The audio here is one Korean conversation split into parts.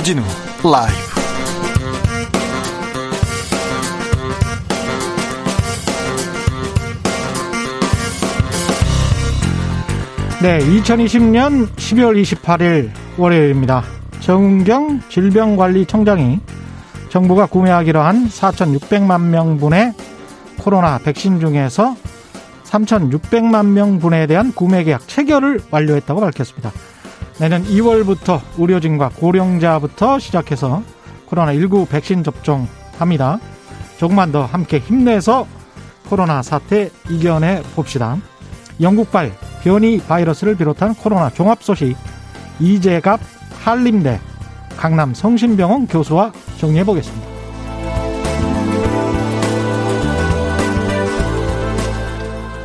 주진우 라이브 네, 2020년 12월 28일 월요일입니다. 정은경 질병관리청장이 정부가 구매하기로 한 4,600만 명분의 코로나 백신 중에서 3,600만 명분에 대한 구매 계약 체결을 완료했다고 밝혔습니다. 내년 2월부터 의료진과 고령자부터 시작해서 코로나19 백신 접종합니다. 조금만 더 함께 힘내서 코로나 사태 이겨내 봅시다. 영국발 변이 바이러스를 비롯한 코로나 종합 소식 이재갑 한림대 강남 성심병원 교수와 정리해 보겠습니다.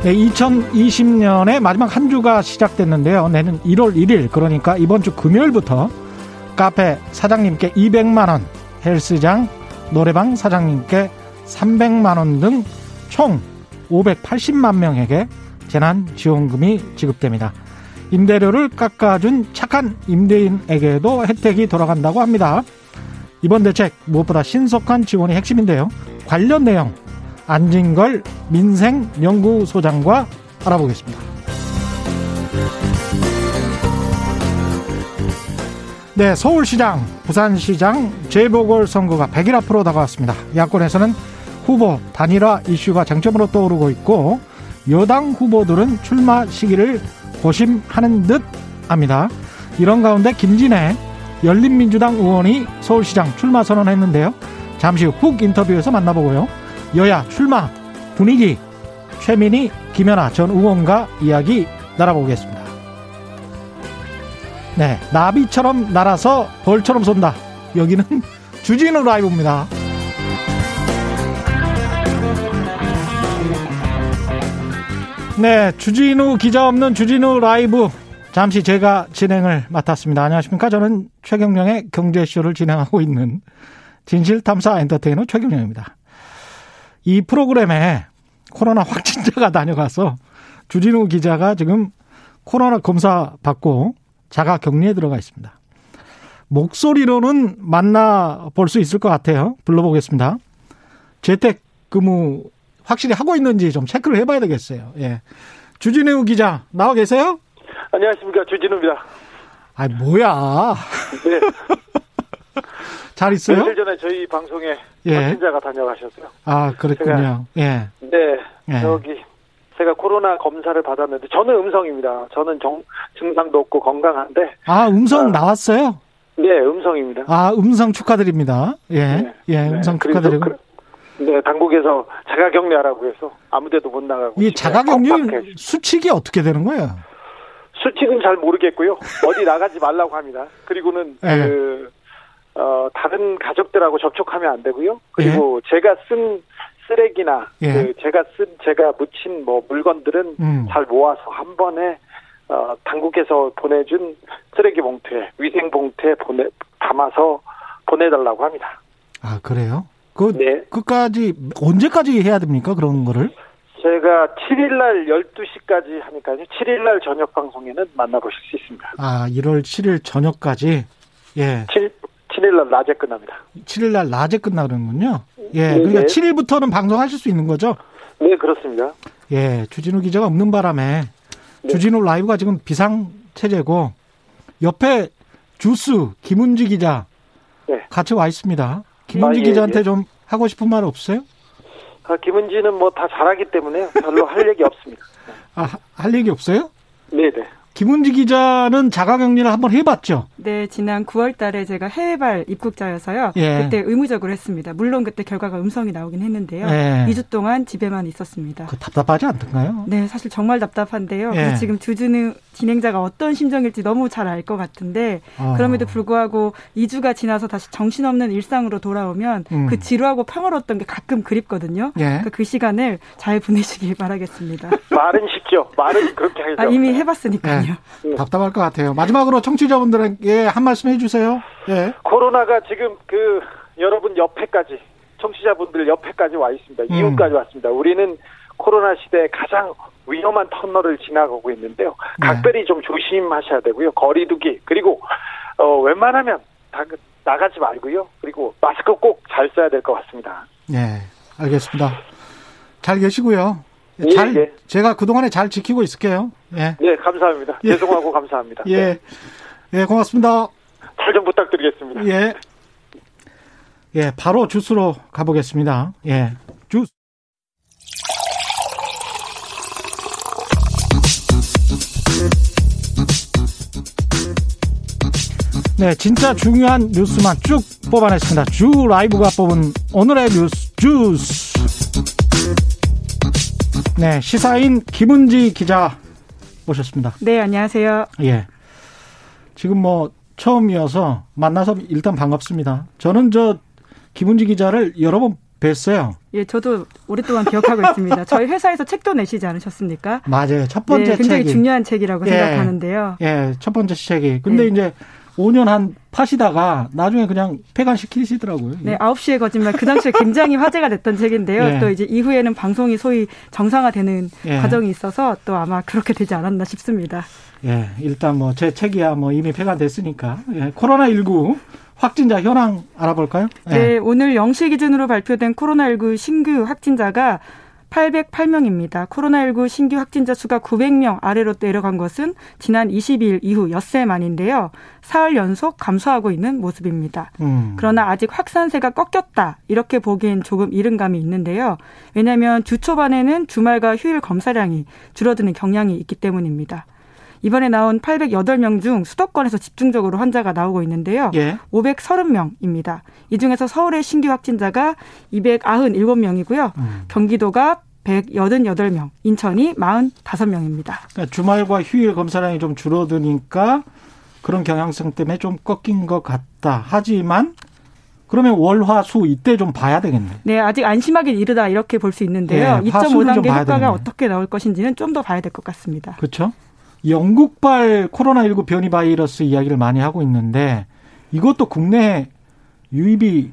네, 2020년의 마지막 한 주가 시작됐는데요. 내년 1월 1일 그러니까 이번 주 금요일부터 카페 사장님께 200만 원, 헬스장 노래방 사장님께 300만 원 등 총 580만 명에게 재난 지원금이 지급됩니다. 임대료를 깎아준 착한 임대인에게도 혜택이 돌아간다고 합니다. 이번 대책 무엇보다 신속한 지원이 핵심인데요. 관련 내용 안진걸 민생연구소장과 알아보겠습니다. 네, 서울시장, 부산시장 재보궐선거가 100일 앞으로 다가왔습니다. 야권에서는 후보 단일화 이슈가 쟁점으로 떠오르고 있고 여당 후보들은 출마 시기를 고심하는 듯 합니다. 이런 가운데 김진애 열린민주당 의원이 서울시장 출마 선언했는데요. 잠시 후 인터뷰에서 만나보고요. 여야 출마 분위기 최민희 김연아 전 의원과 이야기 나눠보겠습니다. 네, 나비처럼 날아서 벌처럼 쏜다. 여기는 주진우 라이브입니다. 네, 주진우 기자 없는 주진우 라이브 잠시 제가 진행을 맡았습니다. 안녕하십니까? 저는 최경령의 경제쇼를 진행하고 있는 진실탐사 엔터테이너 최경령입니다. 이 프로그램에 코로나 확진자가 다녀가서 주진우 기자가 지금 코로나 검사 받고 자가 격리에 들어가 있습니다. 목소리로는 만나 볼 수 있을 것 같아요. 불러보겠습니다. 재택 근무 확실히 하고 있는지 좀 체크를 해봐야 되겠어요. 예. 주진우 기자 나와 계세요? 안녕하십니까 주진우입니다. 아 뭐야? 네. 잘 있어요? 며칠 전에 저희 방송에 예. 확진자가 다녀가셨어요. 아 그랬군요. 제가, 예. 네. 예. 저기 제가 코로나 검사를 받았는데 저는 음성입니다. 저는 정, 증상도 없고 건강한데. 아 음성 아, 나왔어요? 네, 음성입니다. 아 음성 축하드립니다. 예, 네. 예, 음성 네. 축하드리고. 그, 네, 당국에서 자가 격리하라고 해서 아무 데도 못 나가고. 이 자가 격리 수칙이 어떻게 되는 거예요? 수칙은 잘 모르겠고요. 어디 나가지 말라고 합니다. 그리고는 네. 그 어, 다른 가족들하고 접촉하면 안 되고요. 그리고 예. 제가 쓴 쓰레기나 예. 그 제가 쓴 제가 묻힌 뭐 물건들은 음. 잘 모아서 한 번에 어, 당국에서 보내준 쓰레기 봉투에 위생 봉투에 보내 담아서 보내달라고 합니다. 아 그래요? 그 네. 끝까지 언제까지 해야 됩니까 그런 거를? 제가 7일날 12시까지 하니까요. 7일날 저녁 방송에는 만나보실 수 있습니다. 아, 1월 7일 저녁까지? 예. 7, 7일날 낮에 끝납니다. 7일날 낮에 끝나는군요. 예, 네, 그러니까 네. 7일부터는 방송하실 수 있는 거죠? 네, 그렇습니다. 예, 주진우 기자가 없는 바람에 네. 주진우 라이브가 지금 비상 체제고 옆에 주스 김은지 기자 네. 같이 와 있습니다. 김은지 아, 예, 기자한테 예. 좀 하고 싶은 말 없어요? 아, 김은지는 뭐 다 잘하기 때문에 별로 할 얘기 없습니다. 아, 할 얘기 없어요? 네네. 김은지 기자는 자가격리를 한번 해봤죠? 네, 지난 9월 달에 제가 해외발 입국자여서요. 예. 그때 의무적으로 했습니다. 물론 그때 결과가 음성이 나오긴 했는데요. 예. 2주 동안 집에만 있었습니다. 그 답답하지 않던가요? 네, 사실 정말 답답한데요. 예. 그래서 지금 주주는 진행자가 어떤 심정일지 너무 잘 알 것 같은데 어. 그럼에도 불구하고 2주가 지나서 다시 정신없는 일상으로 돌아오면 음. 그 지루하고 평화로웠던 게 가끔 그립거든요. 예. 그러니까 그 시간을 잘 보내시길 바라겠습니다. 말은 쉽죠. 말은 그렇게 하죠. 아, 이미 해봤으니까요. 네. 답답할 것 같아요. 마지막으로 청취자분들에게 한 말씀 해주세요. 예. 코로나가 지금 그 여러분 옆에까지 청취자분들 옆에까지 와 있습니다. 음. 이웃까지 왔습니다. 우리는 코로나 시대에 가장 위험한 터널을 지나가고 있는데요. 네. 각별히 좀 조심하셔야 되고요. 거리두기 그리고 어, 웬만하면 다, 나가지 말고요. 그리고 마스크 꼭 잘 써야 될 것 같습니다. 네, 알겠습니다. 잘 계시고요. 예, 잘 예. 제가 그 동안에 잘 지키고 있을게요. 예. 네, 감사합니다. 예. 죄송하고 감사합니다. 예. 네. 예, 고맙습니다. 잘 좀 부탁드리겠습니다. 예. 예, 바로 주스로 가보겠습니다. 예. 네, 진짜 중요한 뉴스만 쭉 뽑아냈습니다. 주 라이브가 뽑은 오늘의 뉴스 주스. 네, 시사인 김은지 기자 모셨습니다. 네, 안녕하세요. 예. 지금 뭐 처음이어서 만나서 일단 반갑습니다. 저는 저 김은지 기자를 여러 번 뵀어요. 예, 저도 오랫동안 기억하고 있습니다. 저희 회사에서 책도 내시지 않으셨습니까? 맞아요. 첫 번째 네, 굉장히 책이. 중요한 책이라고 예, 생각하는데요. 예, 첫 번째 책이. 근데 네. 이제 5년 한 파시다가 나중에 그냥 폐간시키시더라고요. 네, 9시의 거짓말. 그 당시에 굉장히 화제가 됐던 책인데요. 예. 또 이제 이후에는 방송이 소위 정상화되는 예. 과정이 있어서 또 아마 그렇게 되지 않았나 싶습니다. 예, 일단 뭐 제 책이야 뭐 이미 폐간됐으니까. 예, 코로나19 확진자 현황 알아볼까요? 예. 네, 오늘 0시 기준으로 발표된 코로나19 신규 확진자가 808명입니다. 코로나19 신규 확진자 수가 900명 아래로 내려간 것은 지난 22일 이후 엿새 만인데요. 사흘 연속 감소하고 있는 모습입니다. 음. 그러나 아직 확산세가 꺾였다. 이렇게 보기엔 조금 이른 감이 있는데요. 왜냐하면 주 초반에는 주말과 휴일 검사량이 줄어드는 경향이 있기 때문입니다. 이번에 나온 808명 중 수도권에서 집중적으로 환자가 나오고 있는데요. 예. 530명입니다. 이 중에서 서울의 신규 확진자가 297명이고요. 음. 경기도가 188명, 인천이 45명입니다. 그러니까 주말과 휴일 검사량이 좀 줄어드니까 그런 경향성 때문에 좀 꺾인 것 같다. 하지만 그러면 월화수 이때 좀 봐야 되겠네. 네, 아직 안심하기 이르다 이렇게 볼 수 있는데요. 네, 2.5단계 효과가 되겠네. 어떻게 나올 것인지는 좀 더 봐야 될 것 같습니다. 그렇죠. 영국발 코로나19 변이 바이러스 이야기를 많이 하고 있는데 이것도 국내 유입이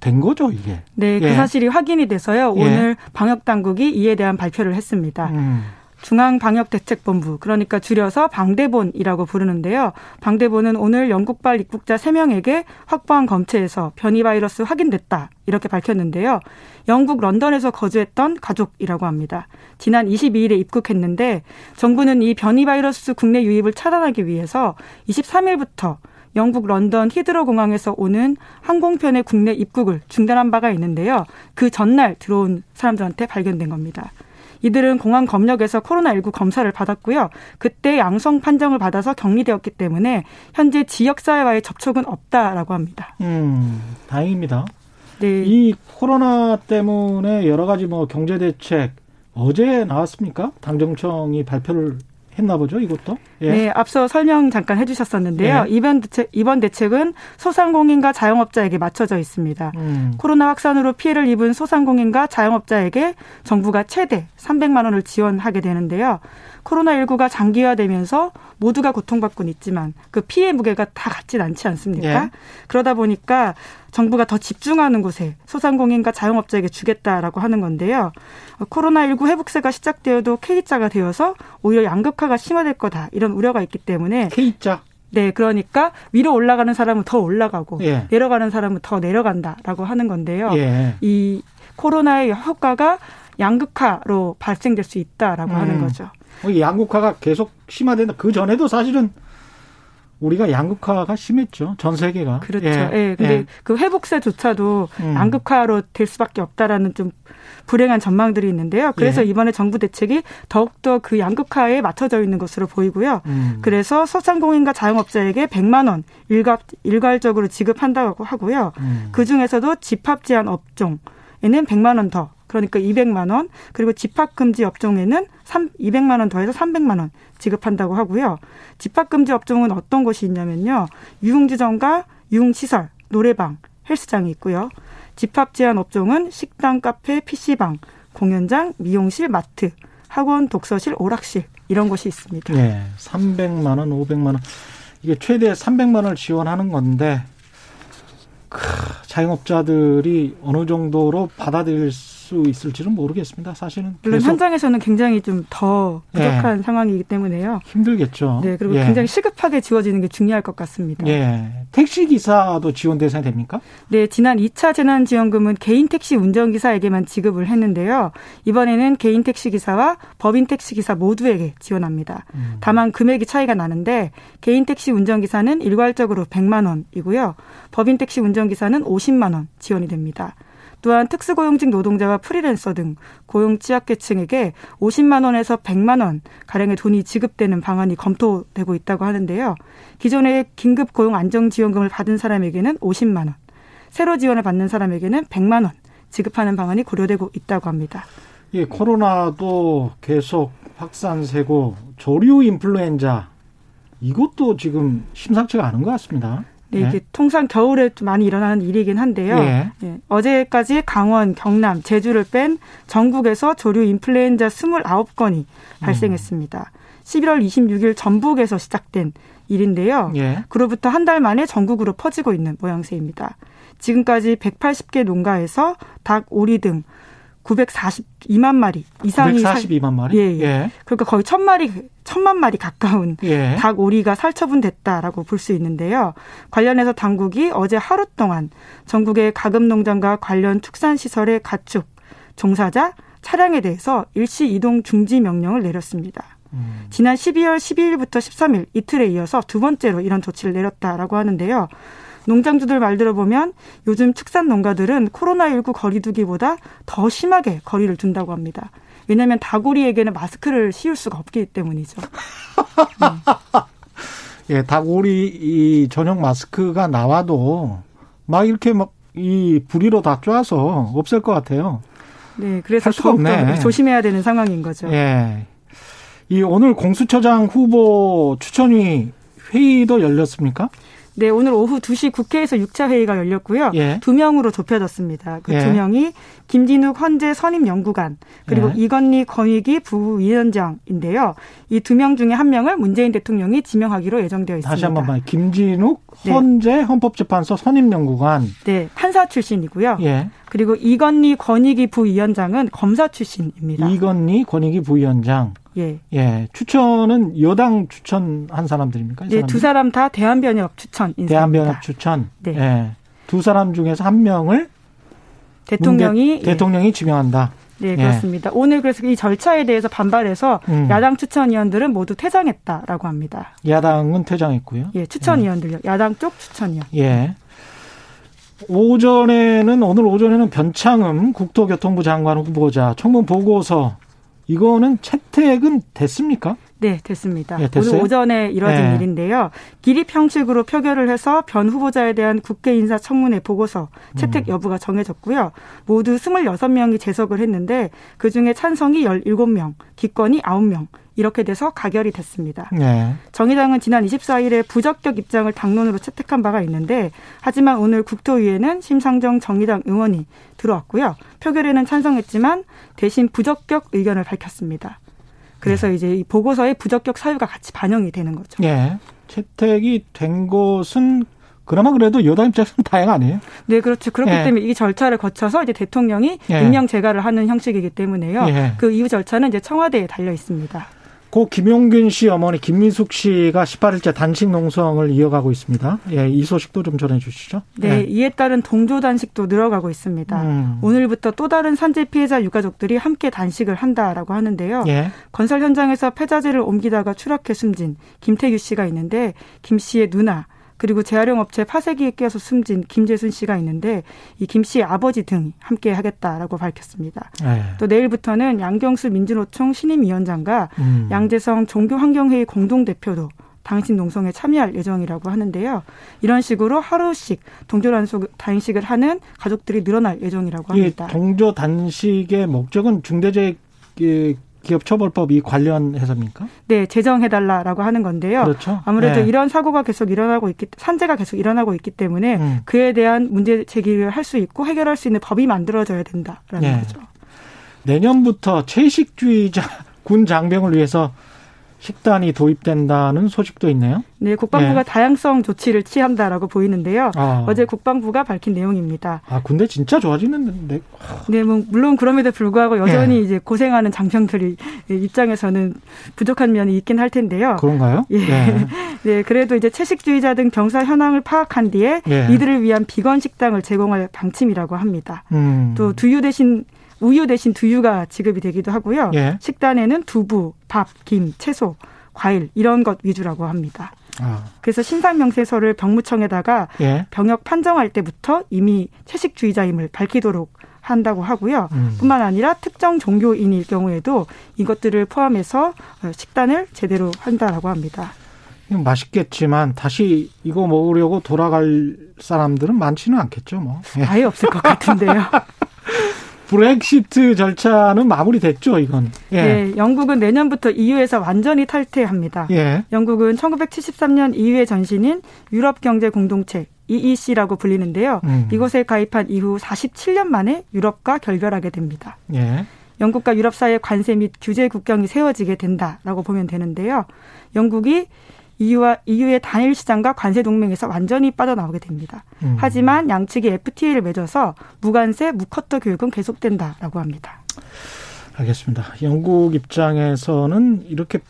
된 거죠, 이게. 네, 그 예. 사실이 확인이 돼서요. 예. 오늘 방역 당국이 이에 대한 발표를 했습니다. 음. 중앙방역대책본부, 그러니까 줄여서 방대본이라고 부르는데요. 방대본은 오늘 영국발 입국자 3명에게 확보한 검체에서 변이 바이러스 확인됐다. 이렇게 밝혔는데요. 영국 런던에서 거주했던 가족이라고 합니다. 지난 22일에 입국했는데 정부는 이 변이 바이러스 국내 유입을 차단하기 위해서 23일부터 영국 런던 히드로 공항에서 오는 항공편의 국내 입국을 중단한 바가 있는데요. 그 전날 들어온 사람들한테 발견된 겁니다. 이들은 공항 검역에서 코로나19 검사를 받았고요. 그때 양성 판정을 받아서 격리되었기 때문에 현재 지역사회와의 접촉은 없다라고 합니다. 음, 다행입니다. 네. 이 코로나 때문에 여러 가지 뭐 경제 대책 어제 나왔습니까? 당정청이 발표를 했나 보죠, 이것도? 예. 네, 앞서 설명 잠깐 해주셨었는데요. 예. 이번 대책 이번 대책은 소상공인과 자영업자에게 맞춰져 있습니다. 음. 코로나 확산으로 피해를 입은 소상공인과 자영업자에게 정부가 최대 300만 원을 지원하게 되는데요. 코로나19가 장기화되면서 모두가 고통받고는 있지만 그 피해 무게가 다 같진 않지 않습니까? 예. 그러다 보니까 정부가 더 집중하는 곳에 소상공인과 자영업자에게 주겠다라고 하는 건데요. 코로나19 회복세가 시작되어도 K자가 되어서 오히려 양극화가 심화될 거다 이런 우려가 있기 때문에 K자 네, 그러니까 위로 올라가는 사람은 더 올라가고 예. 내려가는 사람은 더 내려간다라고 하는 건데요. 예. 이 코로나의 효과가 양극화로 발생될 수 있다라고 음. 하는 거죠. 뭐 양극화가 계속 심화된다. 그 전에도 사실은 우리가 양극화가 심했죠. 전 세계가. 그렇죠. 예. 예. 근데 예. 그 회복세조차도 음. 양극화로 될 수밖에 없다라는 좀 불행한 전망들이 있는데요. 그래서 예. 이번에 정부 대책이 더욱더 그 양극화에 맞춰져 있는 것으로 보이고요. 음. 그래서 소상공인과 자영업자에게 100만 원 일괄, 일괄적으로 지급한다고 하고요. 음. 그 중에서도 집합 제한 업종에는 100만 원 더. 그러니까 200만 원, 그리고 집합 금지 업종에는 3, 200만 원 더해서 300만 원 지급한다고 하고요. 집합 금지 업종은 어떤 것이 있냐면요. 유흥지점과 유흥시설, 노래방, 헬스장이 있고요. 집합 제한 업종은 식당, 카페, PC방, 공연장, 미용실, 마트, 학원, 독서실, 오락실 이런 곳이 있습니다. 네, 300만 원, 500만 원. 이게 최대 300만 원을 지원하는 건데 크, 자영업자들이 어느 정도로 받아들일 수 있을지는 모르겠습니다. 사실은 물론 현장에서는 굉장히 좀 더 부족한 예. 상황이기 때문에요. 힘들겠죠. 네, 그리고 예. 굉장히 시급하게 지워지는 게 중요할 것 같습니다. 예. 택시 기사도 지원 대상이 됩니까? 네, 지난 2차 재난 지원금은 개인 택시 운전 기사에게만 지급을 했는데요. 이번에는 개인 택시 기사와 법인 택시 기사 모두에게 지원합니다. 음. 다만 금액이 차이가 나는데 개인 택시 운전 기사는 일괄적으로 100만 원이고요. 법인 택시 운전 기사는 50만 원 지원이 됩니다. 또한 특수고용직 노동자와 프리랜서 등 고용 취약계층에게 50만 원에서 100만 원 가량의 돈이 지급되는 방안이 검토되고 있다고 하는데요. 기존에 긴급 고용 안정 지원금을 받은 사람에게는 50만 원, 새로 지원을 받는 사람에게는 100만 원 지급하는 방안이 고려되고 있다고 합니다. 예, 코로나도 계속 확산세고 조류 인플루엔자 이것도 지금 심상치가 않은 것 같습니다. 네, 이게 네. 통상 겨울에 좀 많이 일어나는 일이긴 한데요. 예. 예. 어제까지 강원, 경남, 제주를 뺀 전국에서 조류 인플루엔자 29건이 발생했습니다. 음. 11월 26일 전북에서 시작된 일인데요. 예. 그로부터 한 달 만에 전국으로 퍼지고 있는 모양새입니다. 지금까지 180개 농가에서 닭, 오리 등 942만 마리 이상이 942만 마리. 예, 예. 예. 그러니까 거의 천 마리 천만 마리 가까운 예. 닭 오리가 살처분됐다라고 볼 수 있는데요. 관련해서 당국이 어제 하루 동안 전국의 가금 농장과 관련 축산 시설의 가축, 종사자, 차량에 대해서 일시 이동 중지 명령을 내렸습니다. 음. 지난 12월 12일부터 13일 이틀에 이어서 두 번째로 이런 조치를 내렸다라고 하는데요. 농장주들 말 들어보면 요즘 축산 농가들은 코로나19 거리두기보다 더 심하게 거리를 둔다고 합니다. 왜냐하면 다구리에게는 마스크를 씌울 수가 없기 때문이죠. 네. 예, 다구리 이 전용 마스크가 나와도 막 이렇게 막 이 부리로 다 쪼아서 없앨 것 같아요. 네, 그래서 더욱더 조심해야 되는 상황인 거죠. 예. 이 오늘 공수처장 후보 추천위 회의도 열렸습니까? 네, 오늘 오후 2시 국회에서 6차 회의가 열렸고요. 예. 두 명으로 좁혀졌습니다. 그두 예. 명이 김진욱 헌재 선임 연구관 그리고 예. 이건희 권익위 부위원장인데요. 이 두 명 중에 한 명을 문재인 대통령이 지명하기로 예정되어 있습니다. 다시 한 번만 김진욱 네. 헌재 네. 헌법재판소 선임연구관. 네, 판사 출신이고요. 예. 그리고 이건희 권익위 부위원장은 검사 출신입니다. 이건희 권익위 부위원장. 예. 예. 추천은 여당 추천한 사람들입니까? 네, 두 사람 다 대한변협 추천 인사입니다. 대한변협 추천. 네. 예. 두 사람 중에서 한 명을 대통령이 대, 통령이 지명한다. 네, 그렇습니다. 예. 오늘 그래서 이 절차에 대해서 반발해서 음. 야당 추천위원들은 모두 퇴장했다라고 합니다. 야당은 퇴장했고요. 예, 추천위원들요. 예. 야당 쪽 추천위원. 예. 오전에는 오늘 오전에는 변창흠 국토교통부 장관 후보자 청문 보고서 이거는 채택은 됐습니까? 네, 됐습니다. 네, 오늘 오전에 이뤄진 네. 일인데요. 기립 형식으로 표결을 해서 변 후보자에 대한 국회 인사 청문회 보고서 채택 음. 여부가 정해졌고요. 모두 26명이 재석을 했는데 그중에 찬성이 17명, 기권이 9명, 이렇게 돼서 가결이 됐습니다. 네. 정의당은 지난 24일에 부적격 입장을 당론으로 채택한 바가 있는데 하지만 오늘 국토위에는 심상정 정의당 의원이 들어왔고요. 표결에는 찬성했지만 대신 부적격 의견을 밝혔습니다. 그래서 네. 이제 이 보고서에 부적격 사유가 같이 반영이 되는 거죠. 예. 채택이 된 것은 그나마 그래도 여당 입장에서는 다행 아니에요? 네, 그렇죠. 그렇기 예. 때문에 이 절차를 거쳐서 이제 대통령이 예. 임명 제가를 하는 형식이기 때문에요. 예. 그 이후 절차는 이제 청와대에 달려 있습니다. 고 김용균 씨 어머니 김민숙 씨가 18일째 단식 농성을 이어가고 있습니다. 예, 이 소식도 좀 전해 주시죠. 네, 예. 이에 따른 동조 단식도 늘어가고 있습니다. 음. 오늘부터 또 다른 산재 피해자 유가족들이 함께 단식을 한다라고 하는데요. 예. 건설 현장에서 폐자재를 옮기다가 추락해 숨진 김태규 씨가 있는데 김 씨의 누나 그리고 재활용 업체 파쇄기에 끼어서 숨진 김재순 씨가 있는데 이 김 씨의 아버지 등 함께 하겠다라고 밝혔습니다. 네. 또 내일부터는 양경수 민주노총 신임위원장과 음. 양재성 종교환경회의 공동대표도 당신 농성에 참여할 예정이라고 하는데요. 이런 식으로 하루씩 동조 단식을 하는 가족들이 늘어날 예정이라고 합니다. 동조 단식의 목적은 중대재해 기업처벌법이 관련해서입니까? 네, 제정해달라라고 하는 건데요. 그렇죠. 아무래도 네. 이런 사고가 계속 일어나고 있기, 산재가 계속 일어나고 있기 때문에 음. 그에 대한 문제 제기를 할 수 있고 해결할 수 있는 법이 만들어져야 된다라는 네. 거죠. 내년부터 채식주의자 군 장병을 위해서 식단이 도입된다는 소식도 있네요. 네, 국방부가 네. 다양성 조치를 취한다라고 보이는데요. 아. 어제 국방부가 밝힌 내용입니다. 아, 군대 진짜 좋아지는데. 네, 뭐 물론 그럼에도 불구하고 여전히 네. 이제 고생하는 장병들이 입장에서는 부족한 면이 있긴 할 텐데요. 그런가요? 예. 네. 네, 그래도 이제 채식주의자 등 병사 현황을 파악한 뒤에 네. 이들을 위한 비건 식당을 제공할 방침이라고 합니다. 음. 또 두유 대신 우유 대신 두유가 지급이 되기도 하고요. 예. 식단에는 두부, 밥, 김, 채소, 과일 이런 것 위주라고 합니다. 아. 그래서 신상명세서를 병무청에다가 예. 병역 판정할 때부터 이미 채식주의자임을 밝히도록 한다고 하고요. 음. 뿐만 아니라 특정 종교인일 경우에도 이것들을 포함해서 식단을 제대로 한다라고 합니다. 맛있겠지만 다시 이거 먹으려고 돌아갈 사람들은 많지는 않겠죠, 뭐. 예. 아예 없을 것 같은데요. 브렉시트 절차는 마무리됐죠, 이건. 예. 네, 영국은 내년부터 EU에서 완전히 탈퇴합니다. 예. 영국은 1973년 EU의 전신인 유럽 경제 공동체 EEC라고 불리는데요. 음. 이곳에 가입한 이후 47년 만에 유럽과 결별하게 됩니다. 예. 영국과 유럽 사이의 관세 및 규제 국경이 세워지게 된다라고 보면 되는데요. 영국이 EU와 EU의 단일 시장과 관세 동맹에서 완전히 빠져나오게 됩니다. 음. 하지만 양측이 FTA를 맺어서 무관세 무커터 교육은 계속된다라고 합니다. 알겠습니다. 영국 입장에서는 이렇게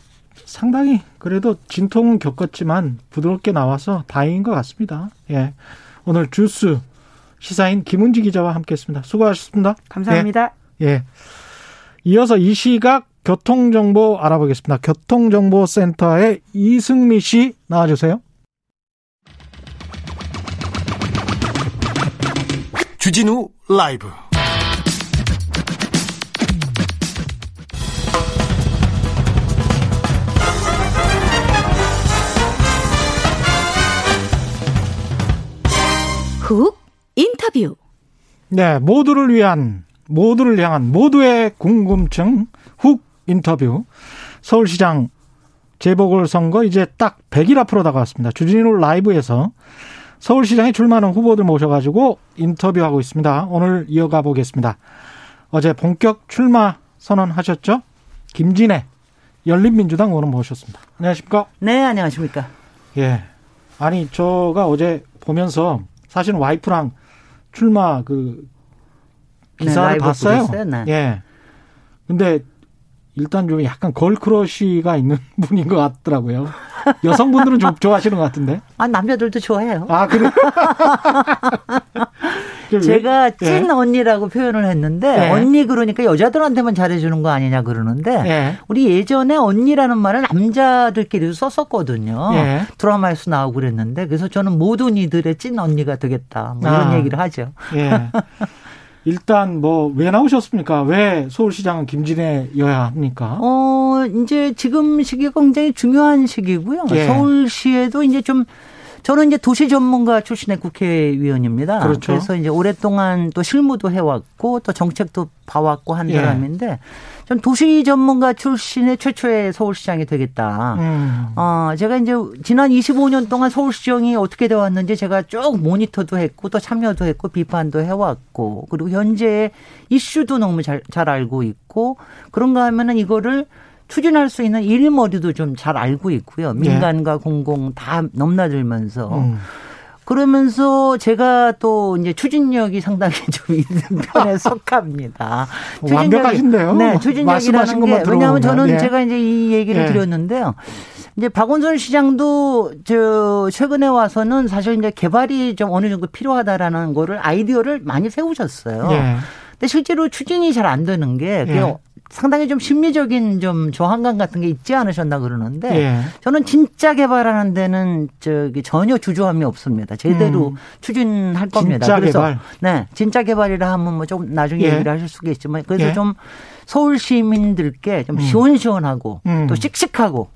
상당히 그래도 진통은 겪었지만 부드럽게 나와서 다행인 것 같습니다. 예. 오늘 주스 시사인 김은지 기자와 함께 했습니다. 수고하셨습니다. 감사합니다. 예. 예. 이어서 이 시각 교통정보 알아보겠습니다. 교통정보센터의 이승미 씨 나와주세요. 주진우 라이브 훅 인터뷰 네, 모두를 위한 모두를 향한 모두의 궁금증 훅 인터뷰. 서울시장 재보궐선거 이제 딱 100일 앞으로 다가왔습니다. 주진우 라이브에서 서울시장에 출마하는 후보들 모셔가지고 인터뷰하고 있습니다. 오늘 이어가 보겠습니다. 어제 본격 출마 선언하셨죠? 김진애 열린민주당 의원 모셨습니다. 안녕하십니까? 네, 안녕하십니까? 예. 아니, 저가 어제 보면서 사실은 와이프랑 출마 그 기사를 네, 봤어요. 네. 예. 근데 일단 좀 약간 걸크러쉬가 있는 분인 것 같더라고요. 여성분들은 좀 좋아하시는 것 같은데. 아, 남자들도 좋아해요. 아, 그래? 제가 찐 네. 언니라고 표현을 했는데, 네. 언니 그러니까 여자들한테만 잘해주는 거 아니냐 그러는데, 네. 우리 예전에 언니라는 말을 남자들끼리 썼었거든요. 드라마에서 나오고 그랬는데, 그래서 저는 모든 이들의 찐 언니가 되겠다. 뭐 이런 아. 얘기를 하죠. 예. 일단 뭐 왜 나오셨습니까? 왜 서울시장은 김진애여야 합니까? 어 이제 지금 시기가 굉장히 중요한 시기고요. 예. 서울시에도 이제 좀 저는 이제 도시 전문가 출신의 국회의원입니다. 그렇죠. 그래서 이제 오랫동안 또 실무도 해왔고 또 정책도 봐왔고 한 예. 사람인데 전 도시 전문가 출신의 최초의 서울시장이 되겠다. 음. 어, 제가 이제 지난 25년 동안 서울시정이 어떻게 되어 왔는지 제가 쭉 모니터도 했고 또 참여도 했고 비판도 해왔고 그리고 현재 이슈도 너무 잘, 잘 알고 있고 그런가 하면은 이거를 추진할 수 있는 일머리도 좀 잘 알고 있고요. 네. 민간과 네. 공공 다 넘나들면서 음. 그러면서 제가 또 이제 추진력이 상당히 좀 있는 편에 속합니다. 완벽하신데요. 네, 추진력이라는 게 왜냐하면 저는 예. 제가 이제 이 얘기를 예. 드렸는데요. 이제 박원순 시장도 저 최근에 와서는 사실 이제 개발이 좀 어느 정도 필요하다라는 거를 아이디어를 많이 세우셨어요. 예. 근데 실제로 추진이 잘 안 되는 게 예. 상당히 좀 심리적인 좀 저항감 같은 게 있지 않으셨나 그러는데 예. 저는 진짜 개발하는 데는 저기 전혀 주저함이 없습니다. 제대로 음. 추진할 겁니다. 진짜 그래서 개발. 네, 진짜 개발이라 하면 뭐좀 나중에 예. 얘기를 하실 수가 있지만 그래서 예. 좀 서울 시민들께 좀 음. 시원시원하고 음. 또 씩씩하고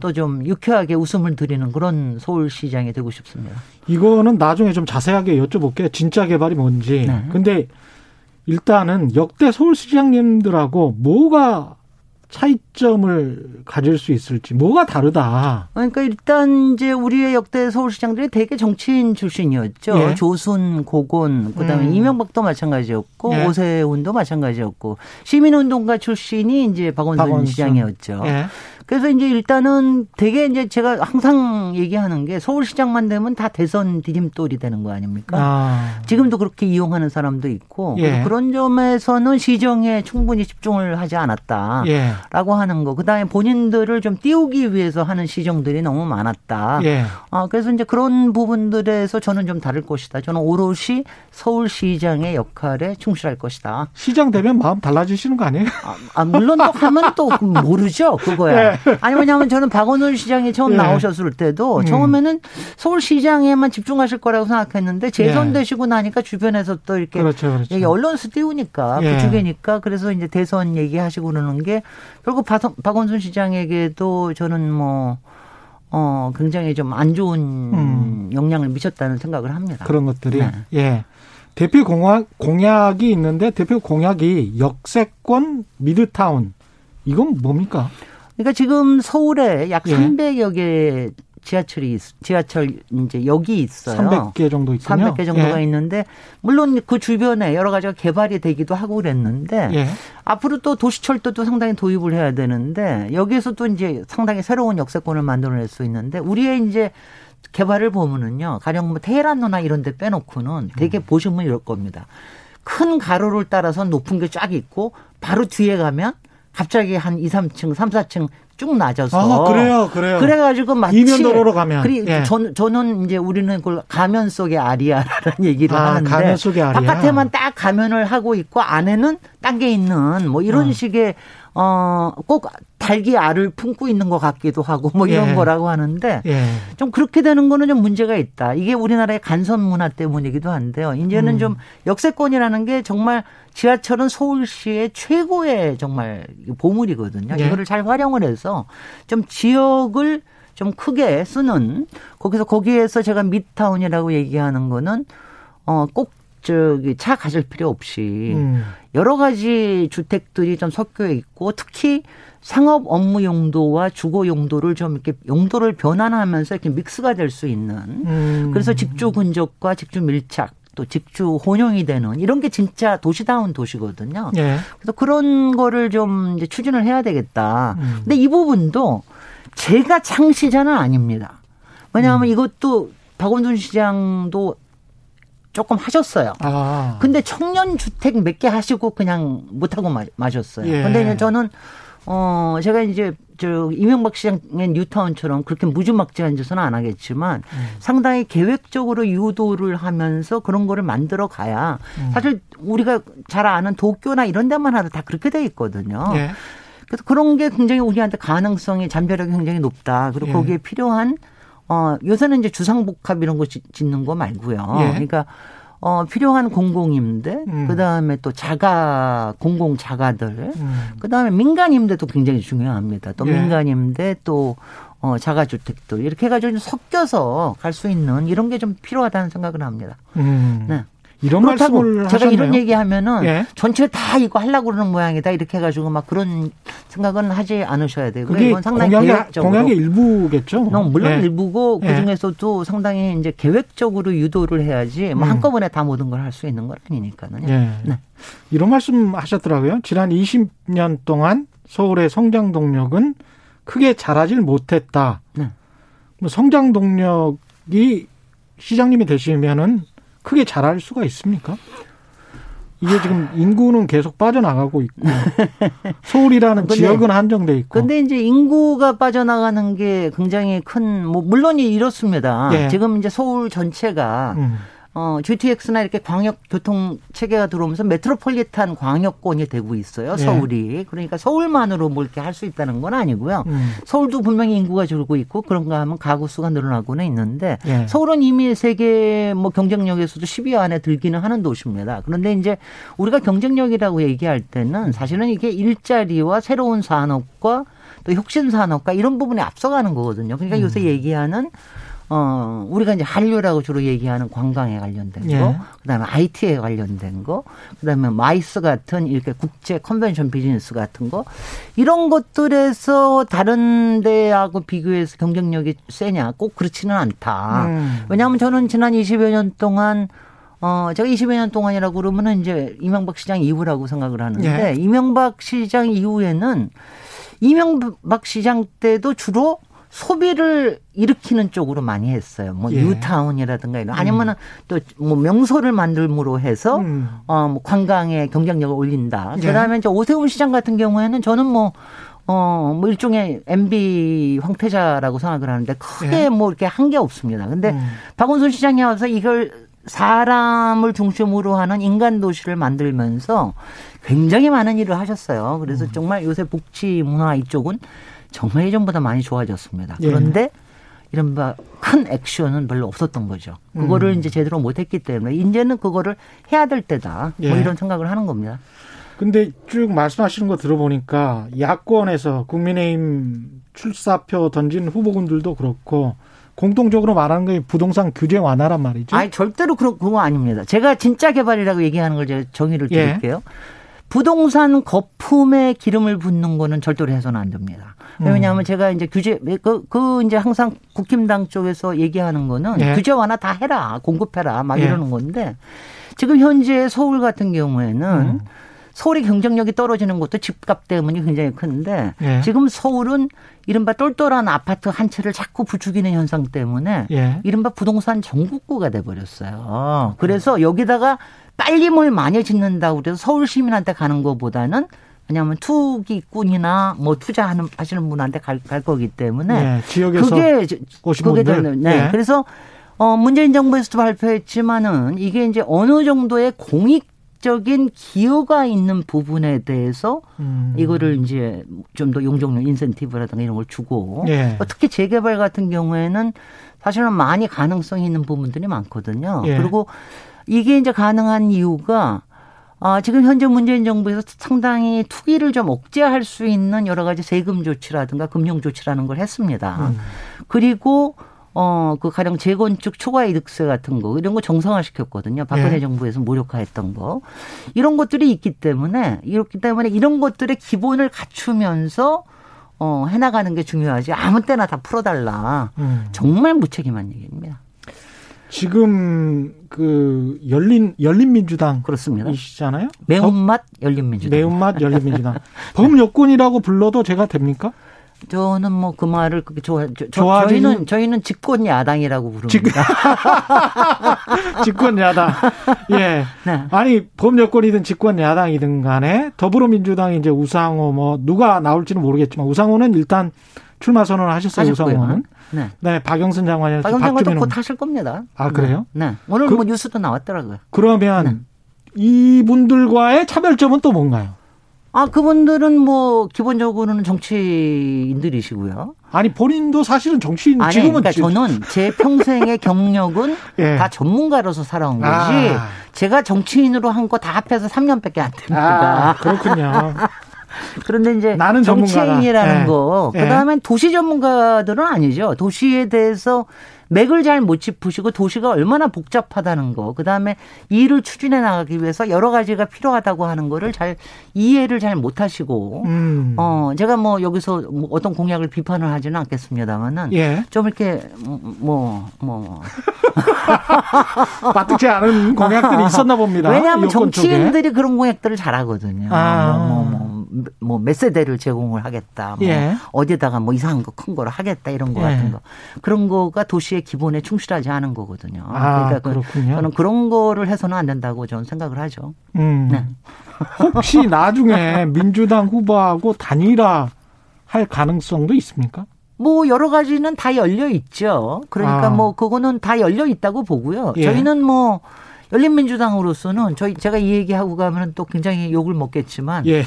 또 좀 유쾌하게 웃음을 드리는 그런 서울시장이 되고 싶습니다. 이거는 나중에 좀 자세하게 여쭤볼게요. 진짜 개발이 뭔지. 네. 근데 일단은 역대 서울시장님들하고 뭐가 차이점을 가질 수 있을지 뭐가 다르다. 그러니까 일단 이제 우리의 역대 서울시장들이 대개 정치인 출신이었죠. 예. 조순, 고곤, 그다음에 음. 이명박도 마찬가지였고 예. 오세훈도 마찬가지였고 시민운동가 출신이 이제 박원순, 박원순. 시장이었죠. 예. 그래서 이제 일단은 되게 이제 제가 항상 얘기하는 게 서울시장만 되면 다 대선 디딤돌이 되는 거 아닙니까? 아. 지금도 그렇게 이용하는 사람도 있고 예. 그런 점에서는 시정에 충분히 집중을 하지 않았다라고 예. 하는 거. 그다음에 본인들을 좀 띄우기 위해서 하는 시정들이 너무 많았다. 예. 아, 그래서 이제 그런 부분들에서 저는 좀 다를 것이다. 저는 오롯이 서울시장의 역할에 충실할 것이다. 시장 되면 마음 달라지시는 거 아니에요? 아, 아 물론 또 하면 또 모르죠. 그거야. 예. 아니 왜냐하면 저는 박원순 시장이 처음 예. 나오셨을 때도 음. 처음에는 서울시장에만 집중하실 거라고 생각했는데 재선되시고 예. 나니까 주변에서 또 이렇게 그렇죠, 그렇죠. 얘기 언론수 띄우니까 예. 그쪽이니까 그래서 이제 대선 얘기하시고 그러는 게 결국 박원순 시장에게도 저는 뭐 어, 굉장히 좀 안 좋은 음. 영향을 미쳤다는 생각을 합니다. 그런 것들이. 네. 예. 대표 공약, 공약이 있는데 대표 공약이 역세권 미드타운. 이건 뭡니까? 그러니까 지금 서울에 약 예. 300여 개 지하철이 지하철 이제 역이 있어요. 300개 정도 있군요. 300개 정도가 예. 있는데 물론 그 주변에 여러 가지가 개발이 되기도 하고 그랬는데 예. 앞으로 또 도시철도도 상당히 도입을 해야 되는데 여기에서 또 이제 상당히 새로운 역세권을 만들어낼 수 있는데 우리의 이제 개발을 보면은요. 가령 뭐 테헤란로나 이런 데 빼놓고는 되게 음. 보시면 이럴 겁니다. 큰 가로를 따라서 높은 게 쫙 있고 바로 뒤에 가면 갑자기 한 2, 3층, 3, 4층 쭉 낮아서. 아, 그래요, 그래요. 그래가지고 마치. 이면도로로 가면. 그리, 예. 전, 저는 이제 우리는 그걸 가면 속의 아리아라는 얘기를 아, 하는데. 가면 속의 아리아. 바깥에만 딱 가면을 하고 있고 안에는 딴 게 있는 뭐 이런 어. 식의 어, 꼭 달기 알을 품고 있는 것 같기도 하고 뭐 이런 예. 거라고 하는데 예. 좀 그렇게 되는 거는 좀 문제가 있다. 이게 우리나라의 간선 문화 때문이기도 한데요. 이제는 음. 좀 역세권이라는 게 정말 지하철은 서울시의 최고의 정말 보물이거든요. 예. 이거를 잘 활용을 해서 좀 지역을 좀 크게 쓰는 거기서 거기에서 제가 미타운이라고 얘기하는 거는 어꼭 저기 차 가실 필요 없이 음. 여러 가지 주택들이 좀 섞여 있고 특히 상업 업무 용도와 주거 용도를 좀 이렇게 용도를 변환하면서 이렇게 믹스가 될 수 있는 음. 그래서 직주 근접과 직주 밀착 또 직주 혼용이 되는 이런 게 진짜 도시다운 도시거든요. 예. 그래서 그런 거를 좀 추진을 해야 되겠다. 음. 근데 이 부분도 제가 창시자는 아닙니다. 왜냐하면 음. 이것도 박원순 시장도 조금 하셨어요. 아. 근데 청년 주택 몇 개 하시고 그냥 못 하고 마셨어요. 예. 근데 저는 어 제가 이제 저 이명박 시장의 뉴타운처럼 그렇게 무주막지한 짓은 안 하겠지만 음. 상당히 계획적으로 유도를 하면서 그런 거를 만들어 가야 음. 사실 우리가 잘 아는 도쿄나 이런 데만 하도 다 그렇게 돼 있거든요. 예. 그래서 그런 게 굉장히 우리한테 가능성이 잠재력이 굉장히 높다. 그리고 예. 거기에 필요한 어, 요새는 이제 주상복합 이런 거 짓는 거 말고요. 예. 그러니까 어, 필요한 공공임대, 음. 그 다음에 또 자가, 공공 자가들, 음. 그 다음에 민간임대도 굉장히 중요합니다. 또 예. 민간임대, 또, 어, 자가주택들, 이렇게 해가지고 섞여서 갈 수 있는 이런 게 좀 필요하다는 생각을 합니다. 음. 네. 이런 말씀을 제가 하셨네요. 이런 얘기하면은 예. 전체 다 이거 하려고 그러는 모양이다 이렇게 해가지고 막 그런 생각은 하지 않으셔야 돼요. 그게 이건 상당히 공약의, 계획적으로 공약의 일부겠죠. 물론 예. 일부고 그 예. 중에서도 상당히 이제 계획적으로 유도를 해야지 뭐 음. 한꺼번에 다 모든 걸 할 수 있는 건 아니니까요. 예. 네. 이런 말씀 하셨더라고요. 지난 20년 동안 서울의 성장 동력은 크게 자라질 못했다. 네. 뭐 성장 동력이 시장님이 되시면은 크게 잘할 수가 있습니까? 이게 지금 인구는 계속 빠져나가고 있고 서울이라는 근데, 지역은 한정돼 있고. 근데 이제 인구가 빠져나가는 게 굉장히 큰 뭐 물론이 이렇습니다. 예. 지금 이제 서울 전체가 음. 어, GTX나 이렇게 광역 교통 체계가 들어오면서 메트로폴리탄 광역권이 되고 있어요. 네. 서울이. 네. 그러니까 서울만으로 뭐 이렇게 할 수 있다는 건 아니고요. 음. 서울도 분명히 인구가 줄고 있고 그런가 하면 가구 수가 늘어나고는 있는데 네. 서울은 이미 세계 뭐 경쟁력에서도 10위 안에 들기는 하는 도시입니다. 그런데 이제 우리가 경쟁력이라고 얘기할 때는 사실은 이게 일자리와 새로운 산업과 또 혁신 산업과 이런 부분에 앞서가는 거거든요. 그러니까 음. 요새 얘기하는 어, 우리가 이제 한류라고 주로 얘기하는 관광에 관련된 예. 거, 그 다음에 IT에 관련된 거, 그 다음에 MICE 같은 이렇게 국제 컨벤션 비즈니스 같은 거, 이런 것들에서 다른 데하고 비교해서 경쟁력이 세냐? 꼭 그렇지는 않다. 음. 왜냐하면 저는 지난 20여 년 동안 어, 제가 20여 년 동안이라고 그러면은 이제 이명박 시장 이후라고 생각을 하는데, 예. 이명박 시장 이후에는 이명박 시장 때도 주로 소비를 일으키는 쪽으로 많이 했어요. 뭐 예. 뉴타운이라든가 이런 아니면은 음. 또뭐 명소를 만들므로 해서 음. 어뭐 관광의 경쟁력을 올린다. 예. 그다음에 이제 오세훈 시장 같은 경우에는 저는 뭐 어, 뭐 일종의 MB 황태자라고 생각을 하는데 크게 예. 뭐 이렇게 한 게 없습니다. 근데 음. 박원순 시장이 와서 이걸 사람을 중심으로 하는 인간 도시를 만들면서 굉장히 많은 일을 하셨어요. 그래서 음. 정말 요새 복지 문화 이쪽은 정말 예전보다 많이 좋아졌습니다. 예. 그런데 이른바 큰 액션은 별로 없었던 거죠. 그거를 음. 이제 제대로 못했기 때문에 이제는 그거를 해야 될 때다. 뭐 예. 뭐 이런 생각을 하는 겁니다. 근데 쭉 말씀하시는 거 들어보니까 야권에서 국민의힘 출사표 던진 후보군들도 그렇고 공통적으로 말하는 게 부동산 규제 완화란 말이죠. 아니 절대로 그런 그거 아닙니다. 제가 진짜 개발이라고 얘기하는 걸 제가 정의를 예. 드릴게요. 예. 부동산 거품에 기름을 붓는 거는 절대로 해서는 안 됩니다. 왜냐하면 음. 제가 이제 규제 그, 그 이제 항상 국힘당 쪽에서 얘기하는 거는 예. 규제 완화 다 해라 공급해라 막 예. 이러는 건데 지금 현재 서울 같은 경우에는 음. 서울의 경쟁력이 떨어지는 것도 집값 때문이 굉장히 큰데 예. 지금 서울은 이른바 똘똘한 아파트 한 채를 자꾸 부추기는 현상 때문에 예. 이른바 부동산 전국구가 돼 버렸어요. 그래서 여기다가 빨리 뭘 많이 짓는다고 그래서 서울 시민한테 가는 것보다는 왜냐하면 투기꾼이나 뭐 투자하는 하시는 분한테 갈, 갈 거기 때문에 네, 지역에서 그게 그게 되는 네. 네. 그래서 어 문재인 정부에서도 발표했지만은 이게 이제 어느 정도의 공익적인 기여가 있는 부분에 대해서 음. 이거를 이제 좀 더 용적률 인센티브라든가 이런 걸 주고 예. 특히 재개발 같은 경우에는 사실은 많이 가능성이 있는 부분들이 많거든요. 예. 그리고 이게 이제 가능한 이유가 아, 지금 현재 문재인 정부에서 상당히 투기를 좀 억제할 수 있는 여러 가지 세금 조치라든가 금융 조치라는 걸 했습니다. 음. 그리고 어, 그 가령 재건축 초과 이득세 같은 거 이런 거 정상화 시켰거든요. 박근혜 네. 정부에서 무력화했던 거. 이런 것들이 있기 때문에 이렇기 때문에 이런 것들의 기본을 갖추면서 어, 해나가는 게 중요하지 아무 때나 다 풀어달라. 음. 정말 무책임한 얘기입니다. 지금 그 열린 열린민주당 그렇습니다. 이시잖아요. 매운맛 열린민주당. 매운맛 열린민주당. 법 여권이라고 불러도 제가 됩니까? 저는 뭐 그 말을 그렇게 좋아 저, 저희는 저희는 집권 야당이라고 부릅니다. 집권 야당. 예. 네. 아니 법 여권이든 집권 야당이든 간에 더불어민주당이 이제 우상호 뭐 누가 나올지는 모르겠지만 우상호는 일단 출마 선언을 하셨어요. 하셨고요. 우상호는. 네. 네, 박영선 장관이 박영선 장관도 곧 하실 겁니다. 아 그래요? 네. 네. 오늘 그, 뭐 뉴스도 나왔더라고요. 그러면 네. 이분들과의 차별점은 또 뭔가요? 아, 그분들은 뭐 기본적으로는 정치인들이시고요. 아니 본인도 사실은 정치인 아니, 지금은 그러니까 저는 제 평생의 경력은 예. 다 전문가로서 살아온 거지. 아. 제가 정치인으로 한 거 다 합해서 3년밖에 안 됩니다. 아, 그렇군요. 그런데 이제 나는 정치인이라는 예. 거, 그 다음엔 도시 전문가들은 아니죠. 도시에 대해서 맥을 잘 못 짚으시고 도시가 얼마나 복잡하다는 거, 그 다음에 일을 추진해 나가기 위해서 여러 가지가 필요하다고 하는 거를 잘 이해를 잘 못 하시고, 음. 어 제가 뭐 여기서 뭐 어떤 공약을 비판을 하지는 않겠습니다만은 예. 좀 이렇게 뭐뭐 뭐. 마뜩지 않은 공약들이 있었나 봅니다. 왜냐하면 정치인들이 쪽에. 그런 공약들을 잘하거든요. 아. 뭐, 뭐, 뭐 뭐 몇 세대를 제공을 하겠다. 뭐 예. 어디다가 뭐 이상한 거 큰 거를 하겠다 이런 거 예. 같은 거. 그런 거가 도시의 기본에 충실하지 않은 거거든요. 아, 그러니까 그 그렇군요. 저는 그런 거를 해서는 안 된다고 저는 생각을 하죠. 음. 네. 혹시 나중에 민주당 후보하고 단일화 할 가능성도 있습니까? 뭐 여러 가지는 다 열려 있죠. 그러니까 아. 뭐 그거는 다 열려 있다고 보고요. 예. 저희는 뭐 열린민주당으로서는 저희 제가 이 얘기하고 가면 또 굉장히 욕을 먹겠지만 예.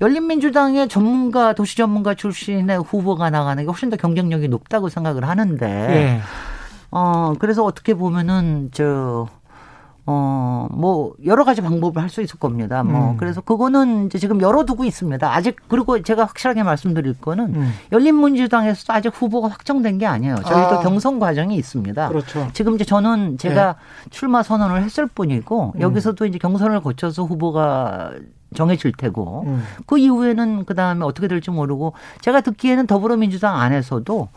열린민주당의 전문가 도시 전문가 출신의 후보가 나가는 게 훨씬 더 경쟁력이 높다고 생각을 하는데 예. 어 그래서 어떻게 보면은 저 어, 뭐, 여러 가지 방법을 할 수 있을 겁니다. 뭐, 음. 그래서 그거는 이제 지금 열어두고 있습니다. 아직, 그리고 제가 확실하게 말씀드릴 거는 음. 열린민주당에서도 아직 후보가 확정된 게 아니에요. 저희도 아. 경선 과정이 있습니다. 그렇죠. 지금 이제 저는 제가 네. 출마 선언을 했을 뿐이고, 음. 여기서도 이제 경선을 거쳐서 후보가 정해질 테고, 음. 그 이후에는 그 다음에 어떻게 될지 모르고, 제가 듣기에는 더불어민주당 안에서도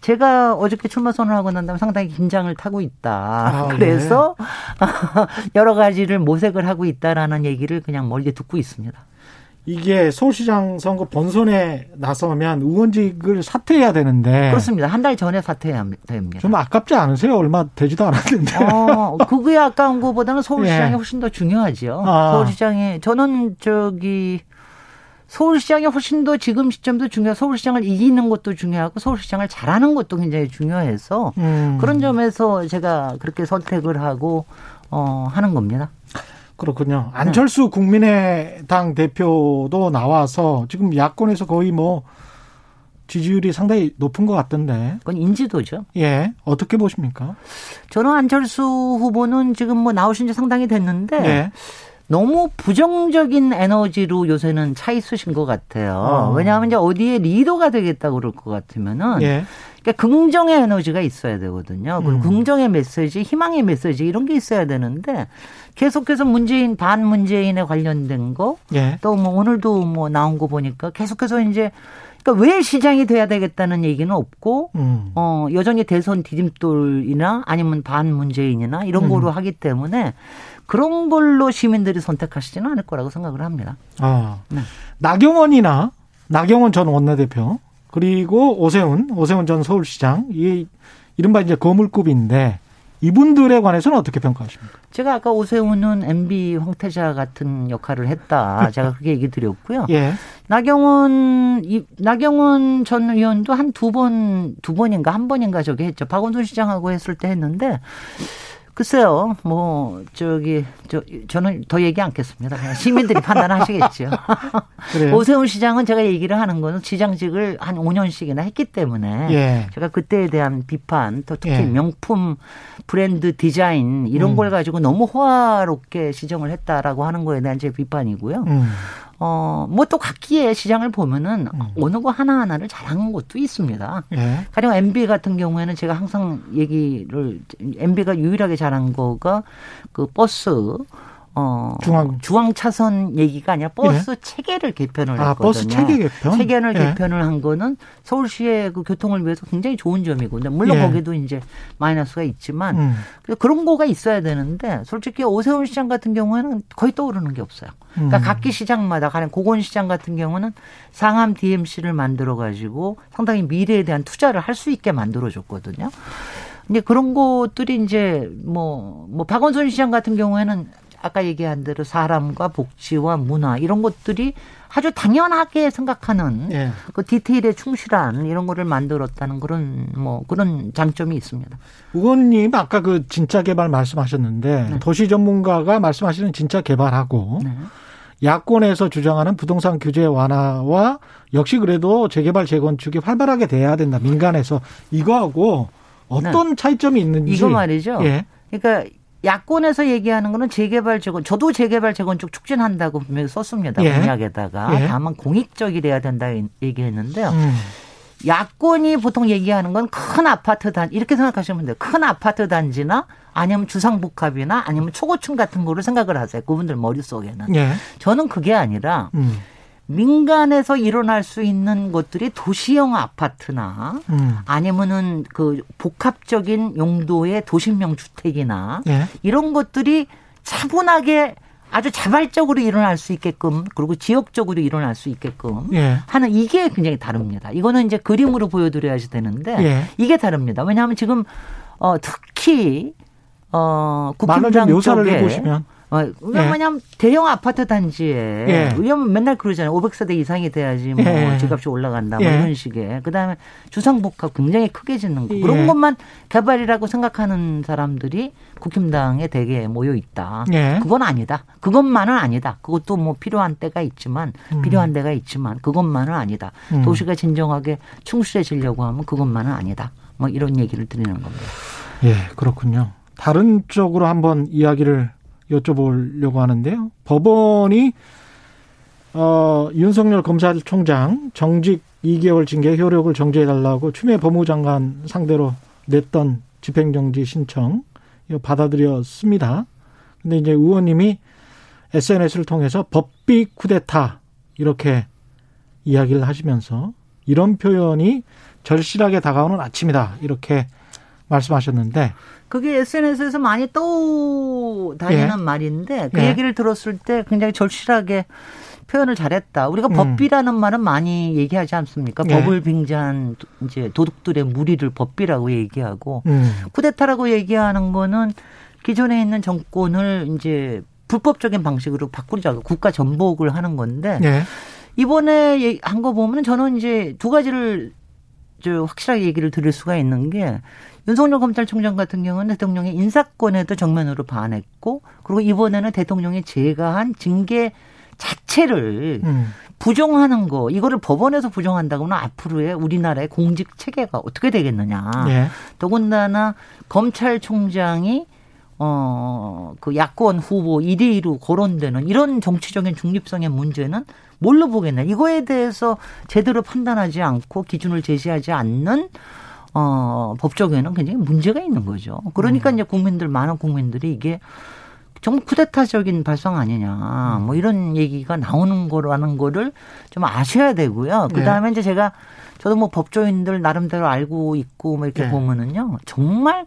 제가 어저께 출마 선언을 하고 난 다음에 상당히 긴장을 타고 있다. 아, 그래서 네. 여러 가지를 모색을 하고 있다라는 얘기를 그냥 멀리 듣고 있습니다. 이게 서울시장 선거 본선에 나서면 의원직을 사퇴해야 되는데 그렇습니다. 한 달 전에 사퇴해야 됩니다. 좀 아깝지 않으세요? 얼마 되지도 않았는데. 어, 그게 아까운 것보다는 서울시장이 예. 훨씬 더 중요하죠. 아. 서울시장이 저는 저기 서울시장이 훨씬 더 지금 시점도 중요하고 서울시장을 이기는 것도 중요하고 서울시장을 잘하는 것도 굉장히 중요해서 음. 그런 점에서 제가 그렇게 선택을 하고 어 하는 겁니다. 그렇군요. 안철수 네. 국민의당 대표도 나와서 지금 야권에서 거의 뭐 지지율이 상당히 높은 것 같던데. 그건 인지도죠. 예. 어떻게 보십니까? 저는 안철수 후보는 지금 뭐 나오신 지 상당히 됐는데. 네. 너무 부정적인 에너지로 요새는 차 있으신 것 같아요. 어. 왜냐하면 이제 어디에 리더가 되겠다고 그럴 것 같으면은 예. 그러니까 긍정의 에너지가 있어야 되거든요. 그리고 음. 긍정의 메시지, 희망의 메시지 이런 게 있어야 되는데 계속해서 문재인 반 문재인에 관련된 거, 예. 또뭐 오늘도 뭐 나온 거 보니까 계속해서 이제 그러니까 왜 시장이 돼야 되겠다는 얘기는 없고 음. 어 여전히 대선 디딤돌이나 아니면 반 문재인이나 이런 음. 거로 하기 때문에 그런 걸로 시민들이 선택하시지는 않을 거라고 생각을 합니다. 아, 네. 나경원이나 나경원 전 원내대표 그리고 오세훈, 오세훈 전 서울시장 이 이른바 이제 거물급인데 이분들에 관해서는 어떻게 평가하십니까? 제가 아까 오세훈은 MB 황태자 같은 역할을 했다. 제가 그렇게 얘기 드렸고요. 예. 나경원 이 나경원 전 의원도 한 두 번 두 번인가 한 번인가 저기 했죠. 박원순 시장하고 했을 때 했는데 글쎄요, 뭐, 저기, 저, 저는 더 얘기 않겠습니다. 시민들이 판단하시겠죠. 오세훈 시장은 제가 얘기를 하는 거는 시장직을 한 5년씩이나 했기 때문에 예. 제가 그때에 대한 비판, 또 특히 예. 명품 브랜드 디자인 이런 음. 걸 가지고 너무 호화롭게 시정을 했다라고 하는 거에 대한 제 비판이고요. 음. 어, 뭐 또 각기의 시장을 보면은 음. 어느 거 하나하나를 잘한 것도 있습니다. 예. 가령 MB 같은 경우에는 제가 항상 얘기를 MB가 유일하게 잘한 거가 그 버스 어, 중앙 중앙 차선 얘기가 아니라 버스 예. 체계를 개편을 아, 했거든요. 버스 체계 개편. 체계를 예. 개편을 한 거는 서울시의 그 교통을 위해서 굉장히 좋은 점이고, 물론 예. 거기도 이제 마이너스가 있지만 음. 그런 거가 있어야 되는데 솔직히 오세훈 시장 같은 경우에는 거의 떠오르는 게 없어요. 그러니까 음. 각기 시장마다 가령 고건 시장 같은 경우는 상암 DMC를 만들어 가지고 상당히 미래에 대한 투자를 할 수 있게 만들어 줬거든요. 근데 그런 것들이 이제 뭐, 뭐 박원순 시장 같은 경우에는 아까 얘기한 대로 사람과 복지와 문화 이런 것들이 아주 당연하게 생각하는 예. 그 디테일에 충실한 이런 거를 만들었다는 그런 뭐 그런 장점이 있습니다. 의원님 아까 그 진짜 개발 말씀하셨는데 네. 도시 전문가가 말씀하시는 진짜 개발하고 네. 야권에서 주장하는 부동산 규제 완화와 역시 그래도 재개발 재건축이 활발하게 돼야 된다 민간에서 이거하고 어떤 네. 차이점이 있는지 이거 말이죠. 예. 그러니까 야권에서 얘기하는 거는 재개발 재건 저도 재개발 재건축 촉진한다고 분명히 썼습니다. 예. 공약에다가 예. 다만 공익적이래야 된다 얘기했는데요. 음. 야권이 보통 얘기하는 건 큰 아파트 단 이렇게 생각하시면 돼요. 큰 아파트 단지나 아니면 주상복합이나 아니면 초고층 같은 거를 생각을 하세요. 그분들 머릿속에는. 예. 저는 그게 아니라 음. 민간에서 일어날 수 있는 것들이 도시형 아파트나 음. 아니면은 그 복합적인 용도의 도심형 주택이나 예. 이런 것들이 차분하게 아주 자발적으로 일어날 수 있게끔 그리고 지역적으로 일어날 수 있게끔 예. 하는 이게 굉장히 다릅니다. 이거는 이제 그림으로 보여드려야지 되는데 예. 이게 다릅니다. 왜냐하면 지금 어 특히 어 국힘당 쪽에 해보시면. 어, 왜냐면 예. 대형 아파트 단지에 예. 왜냐면 맨날 그러잖아요. 500세대 이상이 돼야지 뭐 예. 집값이 올라간다 뭐 예. 이런 식의. 그다음에 주상복합 굉장히 크게 짓는 거. 그런 예. 것만 개발이라고 생각하는 사람들이 국힘당에 대개 모여 있다. 예. 그건 아니다. 그것만은 아니다. 그것도 뭐 필요한 때가 있지만 음. 필요한 데가 있지만 그것만은 아니다. 음. 도시가 진정하게 충실해지려고 하면 그것만은 아니다. 뭐 이런 얘기를 드리는 겁니다. 예, 그렇군요. 다른 쪽으로 한번 이야기를 여쭤보려고 하는데요. 법원이 어, 윤석열 검찰총장 정직 2개월 징계 효력을 정지해달라고 추미애 법무장관 상대로 냈던 집행정지 신청 이거 받아들였습니다. 근데 이제 의원님이 SNS를 통해서 법비 쿠데타 이렇게 이야기를 하시면서 이런 표현이 절실하게 다가오는 아침이다 이렇게 말씀하셨는데 그게 SNS에서 많이 떠다니는 예. 말인데 그 예. 얘기를 들었을 때 굉장히 절실하게 표현을 잘했다. 우리가 음. 법비라는 말은 많이 얘기하지 않습니까? 예. 법을 빙자한 이제 도둑들의 무리를 법비라고 얘기하고 음. 쿠데타라고 얘기하는 거는 기존에 있는 정권을 이제 불법적인 방식으로 바꾸자고 국가 전복을 하는 건데 예. 이번에 한 거 보면 저는 이제 두 가지를 저 확실하게 얘기를 들을 수가 있는 게 윤석열 검찰총장 같은 경우는 대통령의 인사권에도 정면으로 반했고 그리고 이번에는 대통령이 제가한 징계 자체를 음. 부정하는 거 이거를 법원에서 부정한다고는 앞으로의 우리나라의 공직 체계가 어떻게 되겠느냐. 예. 더군다나 검찰총장이 어 그 야권 후보 1위 2로 거론되는 이런 정치적인 중립성의 문제는 뭘로 보겠냐. 이거에 대해서 제대로 판단하지 않고 기준을 제시하지 않는 어, 법적에는 굉장히 문제가 있는 거죠. 그러니까 음. 이제 국민들, 많은 국민들이 이게 정말 쿠데타적인 발상 아니냐, 뭐 이런 얘기가 나오는 거라는 거를 좀 아셔야 되고요. 그 다음에 네. 이제 제가 저도 뭐 법조인들 나름대로 알고 있고 뭐 이렇게 네. 보면은요, 정말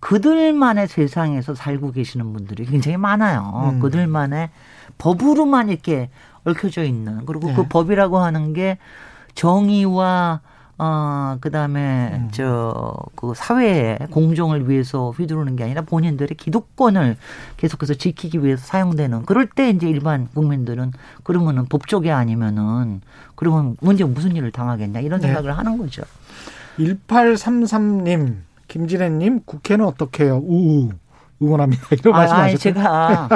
그들만의 세상에서 살고 계시는 분들이 굉장히 많아요. 음. 그들만의 법으로만 이렇게 얽혀져 있는 그리고 네. 그 법이라고 하는 게 정의와 어, 그 다음에, 음. 저, 그 사회의 공정을 위해서 휘두르는 게 아니라 본인들의 기득권을 계속해서 지키기 위해서 사용되는 그럴 때 이제 일반 국민들은 그러면은 법조계 아니면은 그러면 문제 무슨 일을 당하겠냐 이런 네. 생각을 하는 거죠. 1833님, 김진애님, 국회는 어떻게 해요? 우우. 응원합니다. 이런 아, 말씀 하셨죠. 제가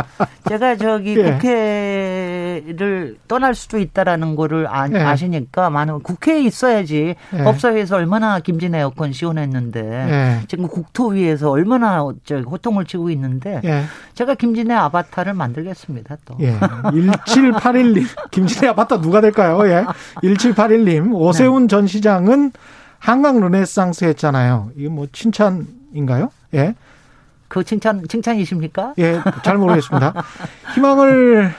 제가 저기 예. 국회 를 떠날 수도 있다라는 거를 아, 예. 시니까 많은 국회에 있어야지 예. 법사위에서 얼마나 김진애 여권 시원했는데 예. 지금 국토위에서 얼마나 저 호통을 치고 있는데 예. 제가 김진애 아바타를 만들겠습니다. 또. 예. 1781님 김진애 아바타 누가 될까요? 예. 1781님 오세훈 네. 전 시장은 한강 르네상스 했잖아요. 이게 뭐 칭찬인가요? 예. 그 칭찬 칭찬이십니까? 예, 잘 모르겠습니다. 희망을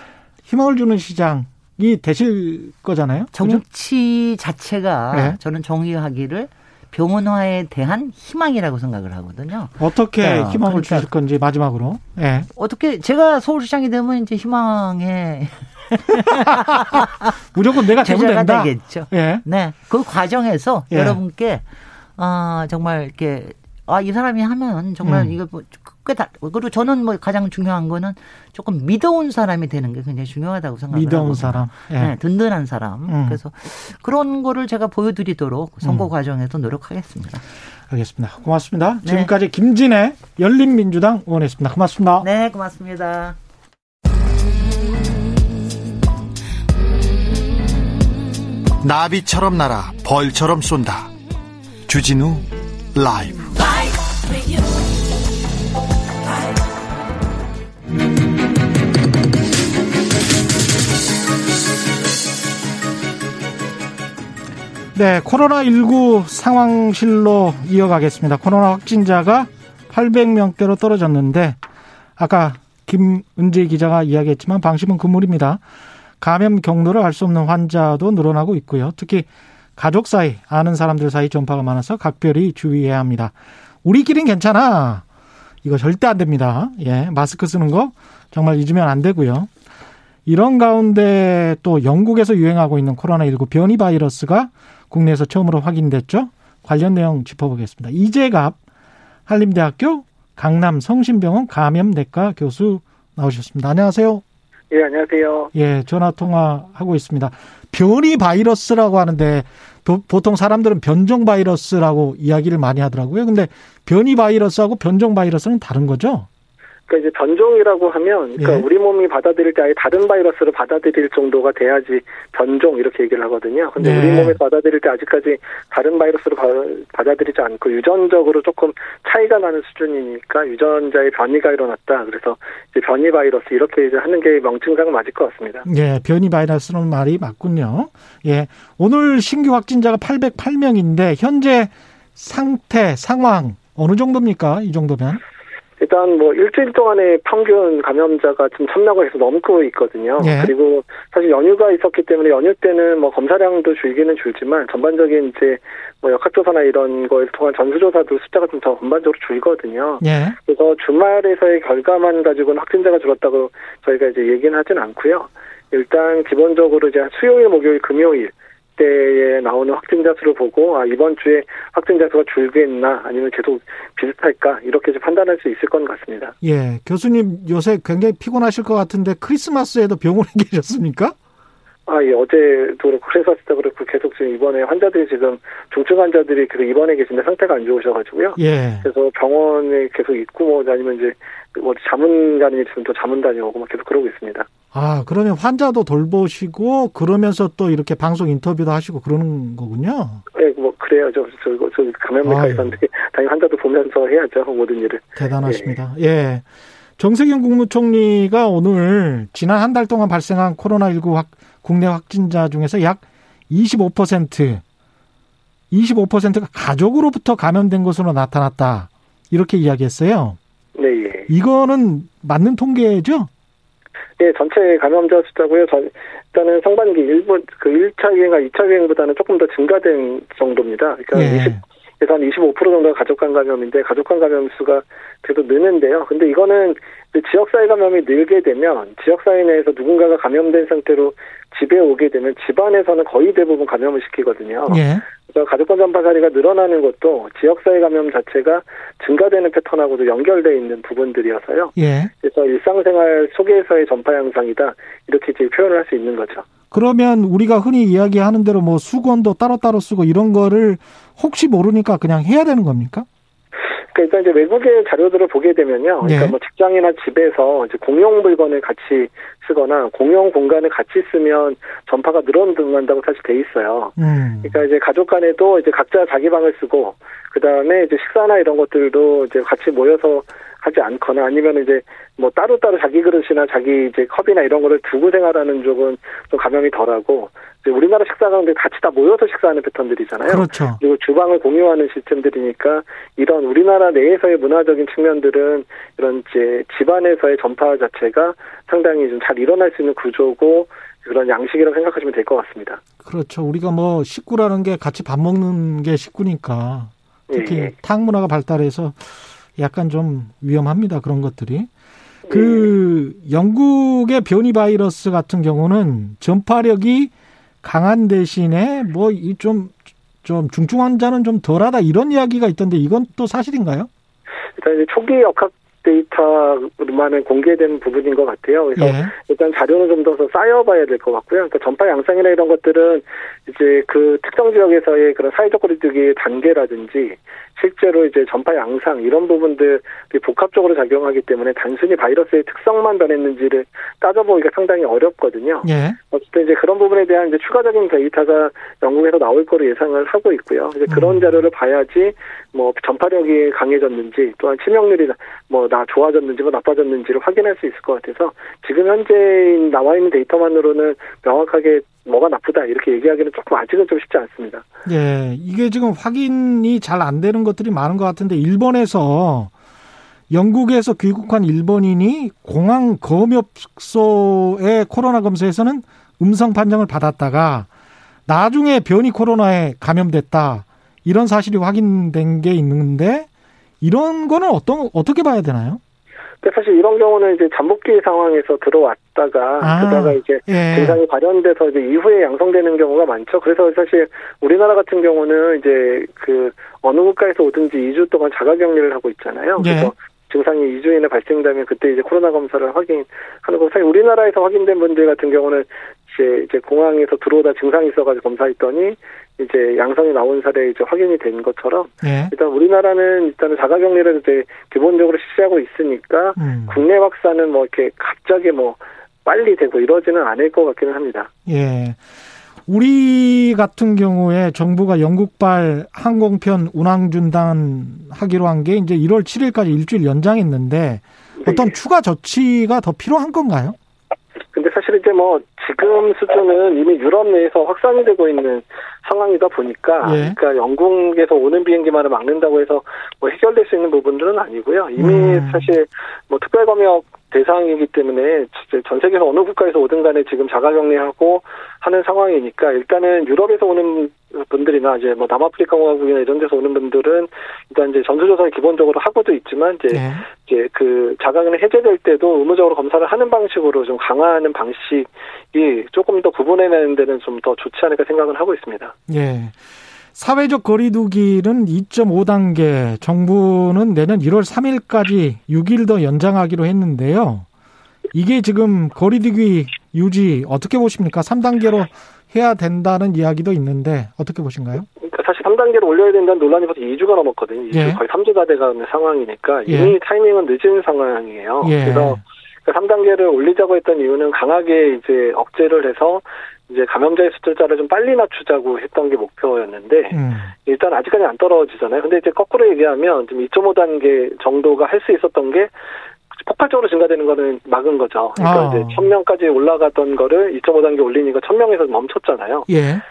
희망을 주는 시장이 되실 거잖아요. 정치 그죠? 자체가 예. 저는 정의하기를 병원화에 대한 희망이라고 생각을 하거든요. 어떻게 어, 희망을 그러니까 주실 건지 마지막으로. 예. 어떻게 제가 서울시장이 되면 이제 희망에 무조건 내가 되면 된다. 되겠죠. 예. 네. 그 과정에서 예. 여러분께 아 정말 이렇게 아, 이 사람이 하면 정말 음. 이거 뭐, 꽤 다, 그리고 저는 뭐 가장 중요한 거는 조금 믿어온 사람이 되는 게 굉장히 중요하다고 생각합니다. 믿어온 사람. 예. 네, 든든한 사람. 음. 그래서 그런 거를 제가 보여드리도록 선거 음. 과정에서 노력하겠습니다. 알겠습니다. 고맙습니다. 네. 지금까지 김진애 열린민주당 의원이었습니다. 고맙습니다. 네, 고맙습니다. 나비처럼 날아 벌처럼 쏜다. 주진우 라이브. 네, 코로나19 상황실로 이어가겠습니다. 코로나 확진자가 800명대로 떨어졌는데 아까 김은재 기자가 이야기했지만 방심은 금물입니다. 감염 경로를 알 수 없는 환자도 늘어나고 있고요. 특히 가족 사이, 아는 사람들 사이 전파가 많아서 각별히 주의해야 합니다. 우리끼린 괜찮아. 이거 절대 안 됩니다. 예, 마스크 쓰는 거 정말 잊으면 안 되고요. 이런 가운데 또 영국에서 유행하고 있는 코로나19 변이 바이러스가 국내에서 처음으로 확인됐죠. 관련 내용 짚어보겠습니다. 이재갑 한림대학교 강남 성심병원 감염내과 교수 나오셨습니다. 안녕하세요. 예, 안녕하세요. 예, 전화 통화하고 있습니다. 변이 바이러스라고 하는데 보통 사람들은 변종 바이러스라고 이야기를 많이 하더라고요. 근데 변이 바이러스하고 변종 바이러스는 다른 거죠? 그러니까 이제 변종이라고 하면 그러니까 예. 우리 몸이 받아들일 때 아예 다른 바이러스를 받아들일 정도가 돼야지 변종 이렇게 얘기를 하거든요. 근데 예. 우리 몸에 받아들일 때 아직까지 다른 바이러스를 받아들이지 않고 유전적으로 조금 차이가 나는 수준이니까 유전자의 변이가 일어났다. 그래서 이제 변이 바이러스 이렇게 이제 하는 게 명칭상 맞을 것 같습니다. 예, 변이 바이러스는 말이 맞군요. 예, 오늘 신규 확진자가 808명인데 현재 상태 상황 어느 정도입니까? 이 정도면? 일단 뭐 일주일 동안의 평균 감염자가 지금 참나고 해서 넘고 있거든요. 예. 그리고 사실 연휴가 있었기 때문에 연휴 때는 뭐 검사량도 줄기는 줄지만 전반적인 이제 뭐 역학조사나 이런 거에 통한 전수조사도 숫자가 좀 더 전반적으로 줄거든요. 예. 그래서 주말에서의 결과만 가지고는 확진자가 줄었다고 저희가 이제 얘기는 하진 않고요. 일단 기본적으로 이제 수요일, 목요일, 금요일 때에 나오는 확진자 수를 보고 아 이번 주에 확진자 수가 줄겠나 아니면 계속 비슷할까 이렇게 판단할 수 있을 것 같습니다. 예, 교수님 요새 굉장히 피곤하실 것 같은데 크리스마스에도 병원에 계셨습니까? 아, 예, 어제도 그렇고, 크리스마스도 그렇고, 계속 지금 이번에 환자들이 지금, 중증 환자들이 계속 입원해 계신데 상태가 안 좋으셔가지고요. 예. 그래서 병원에 계속 있고, 뭐, 아니면 이제, 뭐, 자문 가는 일 있으면 또 자문 다녀오고, 뭐, 계속 그러고 있습니다. 아, 그러면 환자도 돌보시고 그러면서 또 이렇게 방송 인터뷰도 하시고 그러는 거군요. 네, 뭐 그래요. 저, 저, 저 감염내과 의사인데 당연히 환자도 보면서 해야죠. 모든 일을. 대단하십니다. 예. 예. 정세균 국무총리가 오늘 지난 한 달 동안 발생한 코로나19 확, 국내 확진자 중에서 약 25%, 25%가 가족으로부터 감염된 것으로 나타났다. 이렇게 이야기했어요. 네. 예. 이거는 맞는 통계죠? 예, 전체 감염자 숫자고요. 전, 일단은 상반기 일본 그 1차 유행과 2차 유행보다는 조금 더 증가된 정도입니다. 그러니까 예. 20, 그래서 한25% 정도가 가족 간 감염인데 가족 간 감염 수가 계속 느는데요. 근데 이거는 지역사회 감염이 늘게 되면 지역사회 내에서 누군가가 감염된 상태로 집에 오게 되면 집안에서는 거의 대부분 감염을 시키거든요. 예. 그래서 가족간 전파 사례가 늘어나는 것도 지역사회 감염 자체가 증가되는 패턴하고도 연결돼 있는 부분들이어서요. 예. 그래서 일상생활 속에서의 전파 양상이다 이렇게 이제 표현을 할 수 있는 거죠. 그러면 우리가 흔히 이야기하는 대로 뭐 수건도 따로따로 쓰고 이런 거를 혹시 모르니까 그냥 해야 되는 겁니까? 그러니까 이제 외국의 자료들을 보게 되면요. 그러니까 네. 뭐 직장이나 집에서 이제 공용 물건을 같이 쓰거나 공용 공간을 같이 쓰면 전파가 늘어난다고 사실 돼 있어요. 음. 그러니까 이제 가족 간에도 이제 각자 자기 방을 쓰고 그 다음에 이제 식사나 이런 것들도 이제 같이 모여서 하지 않거나 아니면 이제 뭐 따로따로 자기 그릇이나 자기 이제 컵이나 이런 거를 두고 생활하는 쪽은 좀 감염이 덜하고 이제 우리나라 식사 가운데 같이 다 모여서 식사하는 패턴들이잖아요. 그렇죠. 그리고 주방을 공유하는 시스템들이니까 이런 우리나라 내에서의 문화적인 측면들은 이런 이제 집안에서의 전파 자체가 상당히 좀 잘 일어날 수 있는 구조고 그런 양식이라고 생각하시면 될 것 같습니다. 그렇죠. 우리가 뭐 식구라는 게 같이 밥 먹는 게 식구니까 특히 예. 탕 문화가 발달해서 약간 좀 위험합니다. 그런 것들이. 그 영국의 변이 바이러스 같은 경우는 전파력이 강한 대신에 뭐이좀좀 중증 환자는 좀 덜하다 이런 이야기가 있던데 이건 또 사실인가요? 일단 이제 초기 역학 데이터로만은 공개된 부분인 것 같아요. 그래서 예. 일단 자료는 좀 더 쌓여봐야 될 것 같고요. 그러니까 전파 양상이나 이런 것들은 이제 그 특정 지역에서의 그런 사회적 거리두기의 단계라든지 실제로 이제 전파 양상 이런 부분들이 복합적으로 작용하기 때문에 단순히 바이러스의 특성만 변했는지를 따져보기가 상당히 어렵거든요. 예. 어쨌든 이제 그런 부분에 대한 이제 추가적인 데이터가 영국에서 나올 거로 예상을 하고 있고요. 이제 그런 음. 자료를 봐야지 뭐 전파력이 강해졌는지 또한 치명률이 뭐 나 좋아졌는지 뭐 나빠졌는지를 확인할 수 있을 것 같아서 지금 현재 나와 있는 데이터만으로는 명확하게 뭐가 나쁘다 이렇게 얘기하기는 조금 아직은 좀 쉽지 않습니다. 예, 이게 지금 확인이 잘 안 되는 것들이 많은 것 같은데 일본에서 영국에서 귀국한 일본인이 공항 검역소의 코로나 검사에서는 음성 판정을 받았다가 나중에 변이 코로나에 감염됐다 이런 사실이 확인된 게 있는데 이런 거는 어떤 어떻게 봐야 되나요? 사실 이런 경우는 이제 잠복기 상황에서 들어왔다가 아, 그다가 이제 예. 증상이 발현돼서 이제 이후에 양성되는 경우가 많죠. 그래서 사실 우리나라 같은 경우는 이제 그 어느 국가에서 오든지 2주 동안 자가격리를 하고 있잖아요. 예. 그래서 증상이 2주 이내 발생되면 그때 이제 코로나 검사를 확인하는 거. 사실 우리나라에서 확인된 분들 같은 경우는 이제 이제 공항에서 들어오다 증상이 있어가지고 검사했더니 이제 양성이 나온 사례 이제 확인이 된 것처럼 네. 일단 우리나라는 일단은 자가격리를 이제 기본적으로 실시하고 있으니까 음. 국내 확산은 뭐 이렇게 갑자기 뭐 빨리 되고 이러지는 않을 것 같기는 합니다. 예. 우리 같은 경우에 정부가 영국발 항공편 운항 중단 하기로 한 게 이제 1월 7일까지 일주일 연장했는데 어떤 네. 추가 조치가 더 필요한 건가요? 근데 사실 이제 뭐 지금 수준은 이미 유럽 내에서 확산이 되고 있는 상황이다 보니까 예. 그러니까 영국에서 오는 비행기만을 막는다고 해서 뭐 해결될 수 있는 부분들은 아니고요. 이미 음. 사실 뭐 특별검역 대상이기 때문에 전 세계에서 어느 국가에서 오든 간에 지금 자가격리하고 하는 상황이니까 일단은 유럽에서 오는 분들이나 이제 뭐 남아프리카 공화국이나 이런 데서 오는 분들은 일단 이제 전수조사를 기본적으로 하고도 있지만 이제 네. 이제 그 자가격리 해제될 때도 의무적으로 검사를 하는 방식으로 좀 강화하는 방식이 조금 더 구분해내는 데는 좀 더 좋지 않을까 생각을 하고 있습니다. 예. 사회적 거리두기는 2.5단계, 정부는 내년 1월 3일까지 6일 더 연장하기로 했는데요. 이게 지금 거리두기 유지 어떻게 보십니까? 3단계로 해야 된다는 이야기도 있는데 어떻게 보신가요? 그러니까 사실 3단계로 올려야 된다는 논란이 벌써 2주가 넘었거든요. 2주 예. 거의 3주가 돼가는 상황이니까 예. 이미 예. 타이밍은 늦은 상황이에요. 예. 그래서 3단계를 그러니까 올리자고 했던 이유는 강하게 이제 억제를 해서 이제 감염자의 숫자를 좀 빨리 낮추자고 했던 게 목표였는데 음. 일단 아직까지 안 떨어지잖아요. 근데 이제 거꾸로 얘기하면 좀 2.5단계 정도가 할 수 있었던 게 폭발적으로 증가되는 거는 막은 거죠. 그러니까 아. 이제 1000명까지 올라가던 거를 2.5단계 올리니까 1000명에서 멈췄잖아요. 예.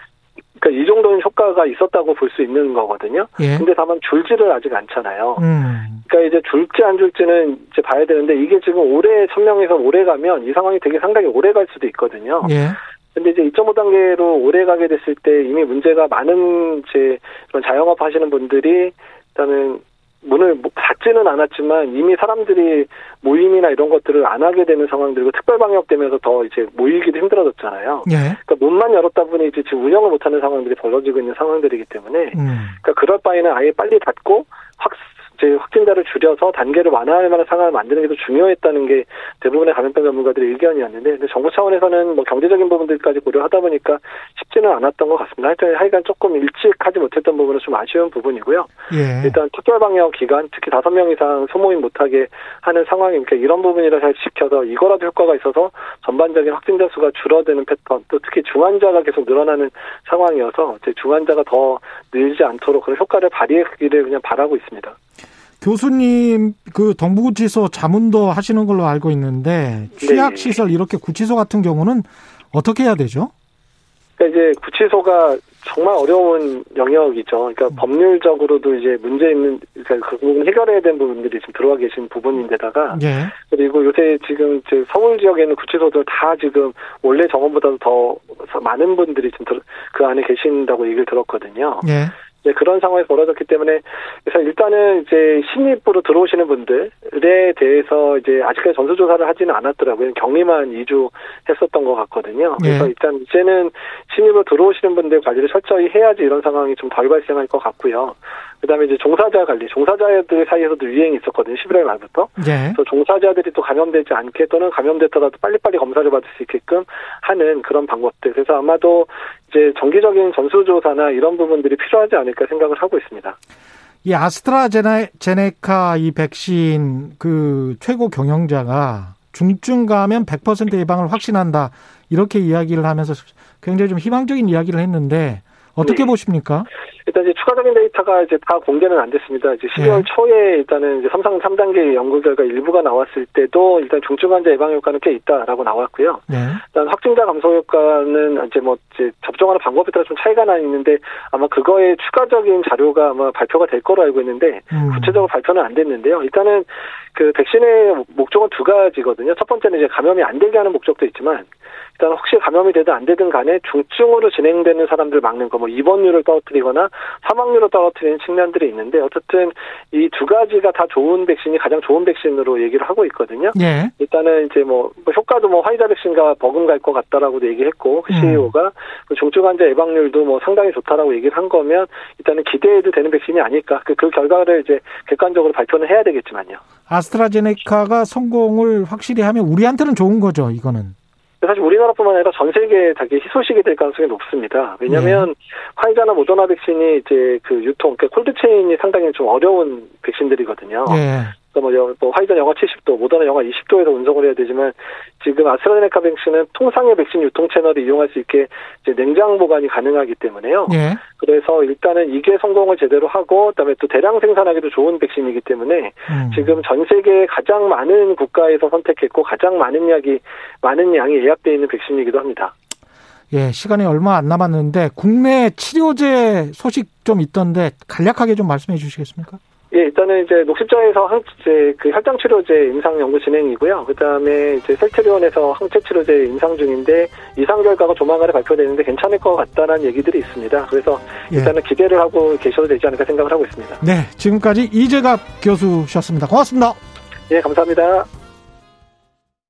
그러니까 이 정도는 효과가 있었다고 볼 수 있는 거거든요. 예. 근데 다만 줄지를 아직 않잖아요. 음. 그러니까 이제 줄지 안 줄지는 이제 봐야 되는데 이게 지금 올해 1000명에서 오래 가면 이 상황이 되게 상당히 오래 갈 수도 있거든요. 예. 근데 이제 2.5단계로 오래 가게 됐을 때 이미 문제가 많은 이제 그런 자영업 하시는 분들이 일단은 문을 뭐 닫지는 않았지만 이미 사람들이 모임이나 이런 것들을 안 하게 되는 상황들이고 특별 방역 되면서 더 이제 모이기도 힘들어졌잖아요. 예. 그러니까 문만 열었다 보니 이제 지금 운영을 못하는 상황들이 벌어지고 있는 상황들이기 때문에 음. 그러니까 그럴 바에는 아예 빨리 닫고 확 이제 확진자를 줄여서 단계를 완화할 만한 상황을 만드는 게 더 중요했다는 게 대부분의 감염병 전문가들의 의견이었는데 근데 정부 차원에서는 뭐 경제적인 부분들까지 고려하다 보니까 쉽지는 않았던 것 같습니다. 하여튼 하여간 조금 일찍 하지 못했던 부분은 좀 아쉬운 부분이고요. 예. 일단 특별 방역 기간 특히 다섯 명 이상 소모임 못하게 하는 상황이니까 이런 부분이라 잘 지켜서 이거라도 효과가 있어서 전반적인 확진자 수가 줄어드는 패턴 또 특히 중환자가 계속 늘어나는 상황이어서 중환자가 더 늘지 않도록 그런 효과를 발휘하기를 그냥 바라고 있습니다. 교수님 그 동부구치소 자문도 하시는 걸로 알고 있는데 취약 네. 시설 이렇게 구치소 같은 경우는 어떻게 해야 되죠? 그러니까 이제 구치소가 정말 어려운 영역이죠. 그러니까 음. 법률적으로도 이제 문제 있는 그러니까 그 부분 해결해야 되는 부분들이 지금 들어와 계신 부분인데다가 예. 그리고 요새 지금 서울 지역에 있는 구치소들 다 지금 원래 정원보다도 더 많은 분들이 지금 그 안에 계신다고 얘기를 들었거든요. 예. 네, 그런 상황이 벌어졌기 때문에 그래서 일단은 이제 신입으로 들어오시는 분들에 대해서 이제 아직까지 전수조사를 하지는 않았더라고요. 격리만 2주 했었던 것 같거든요. 그래서 네. 일단 이제는 신입으로 들어오시는 분들 관리를 철저히 해야지 이런 상황이 좀 덜 발생할 것 같고요. 그다음에 이제 종사자 관리, 종사자들 사이에서도 유행이 있었거든요. 11월 말부터. 네. 그래서 종사자들이 또 감염되지 않게 또는 감염됐더라도 빨리빨리 검사를 받을 수 있게끔 하는 그런 방법들. 그래서 아마도 이제 정기적인 전수조사나 이런 부분들이 필요하지 않을까 생각을 하고 있습니다. 이 아스트라제네카 이 백신 그 최고 경영자가 중증 감염 100% 예방을 확신한다 이렇게 이야기를 하면서 굉장히 좀 희망적인 이야기를 했는데 어떻게 네. 보십니까? 일단 이제 추가적인 데이터가 이제 다 공개는 안 됐습니다. 이제 12월 네. 초에 일단은 이제 삼상 3단계 연구 결과 일부가 나왔을 때도 일단 중증 환자 예방 효과는 꽤 있다라고 나왔고요. 네. 일단 확진자 감소 효과는 이제 뭐 이제 접종하는 방법에 따라 좀 차이가 나 있는데 아마 그거에 추가적인 자료가 아마 발표가 될 거로 알고 있는데 음. 구체적으로 발표는 안 됐는데요. 일단은 그 백신의 목적은 두 가지거든요. 첫 번째는 이제 감염이 안 되게 하는 목적도 있지만 일단 혹시 감염이 되든 안 되든 간에 중증으로 진행되는 사람들 막는 거, 뭐 입원율을 떨어뜨리거나 사망률을 떨어뜨리는 측면들이 있는데 어쨌든 이 두 가지가 다 좋은 백신이 가장 좋은 백신으로 얘기를 하고 있거든요. 예. 일단은 이제 뭐, 뭐 효과도 뭐 화이자 백신과 버금갈 것 같다라고도 얘기했고 CEO가 음. 그 중증 환자 예방률도 뭐 상당히 좋다라고 얘기를 한 거면 일단은 기대해도 되는 백신이 아닐까. 그, 그 결과를 이제 객관적으로 발표는 해야 되겠지만요. 아 스트라제네카가 성공을 확실히 하면 우리한테는 좋은 거죠, 이거는. 사실 우리나라뿐만 아니라 전 세계에 되게 희소식이 될 가능성이 높습니다. 왜냐하면 네. 화이자나 모더나 백신이 이제 그 유통, 그러니까 콜드체인이 상당히 좀 어려운 백신들이거든요. 네. 뭐, 뭐 화이자 영하 70도, 모더나 영하 20도에서 운송을 해야 되지만 지금 아스트라제네카 백신은 통상의 백신 유통 채널을 이용할 수 있게 이제 냉장 보관이 가능하기 때문에요. 예. 그래서 일단은 이게 성공을 제대로 하고 그다음에 또 대량 생산하기도 좋은 백신이기 때문에 음. 지금 전 세계 가장 많은 국가에서 선택했고 가장 많은 약이 많은 양이 예약돼 있는 백신이기도 합니다. 예, 시간이 얼마 안 남았는데 국내 치료제 소식 좀 있던데 간략하게 좀 말씀해 주시겠습니까? 예, 일단은 이제 녹십자에서 항, 이제 그 혈당 치료제 임상 연구 진행이고요. 그 다음에 이제 셀트리온에서 항체 치료제 임상 중인데 이상 결과가 조만간에 발표되는데 괜찮을 것 같다는 얘기들이 있습니다. 그래서 예. 일단은 예. 기대를 하고 계셔도 되지 않을까 생각을 하고 있습니다. 네, 지금까지 이재갑 교수셨습니다. 고맙습니다. 예, 감사합니다.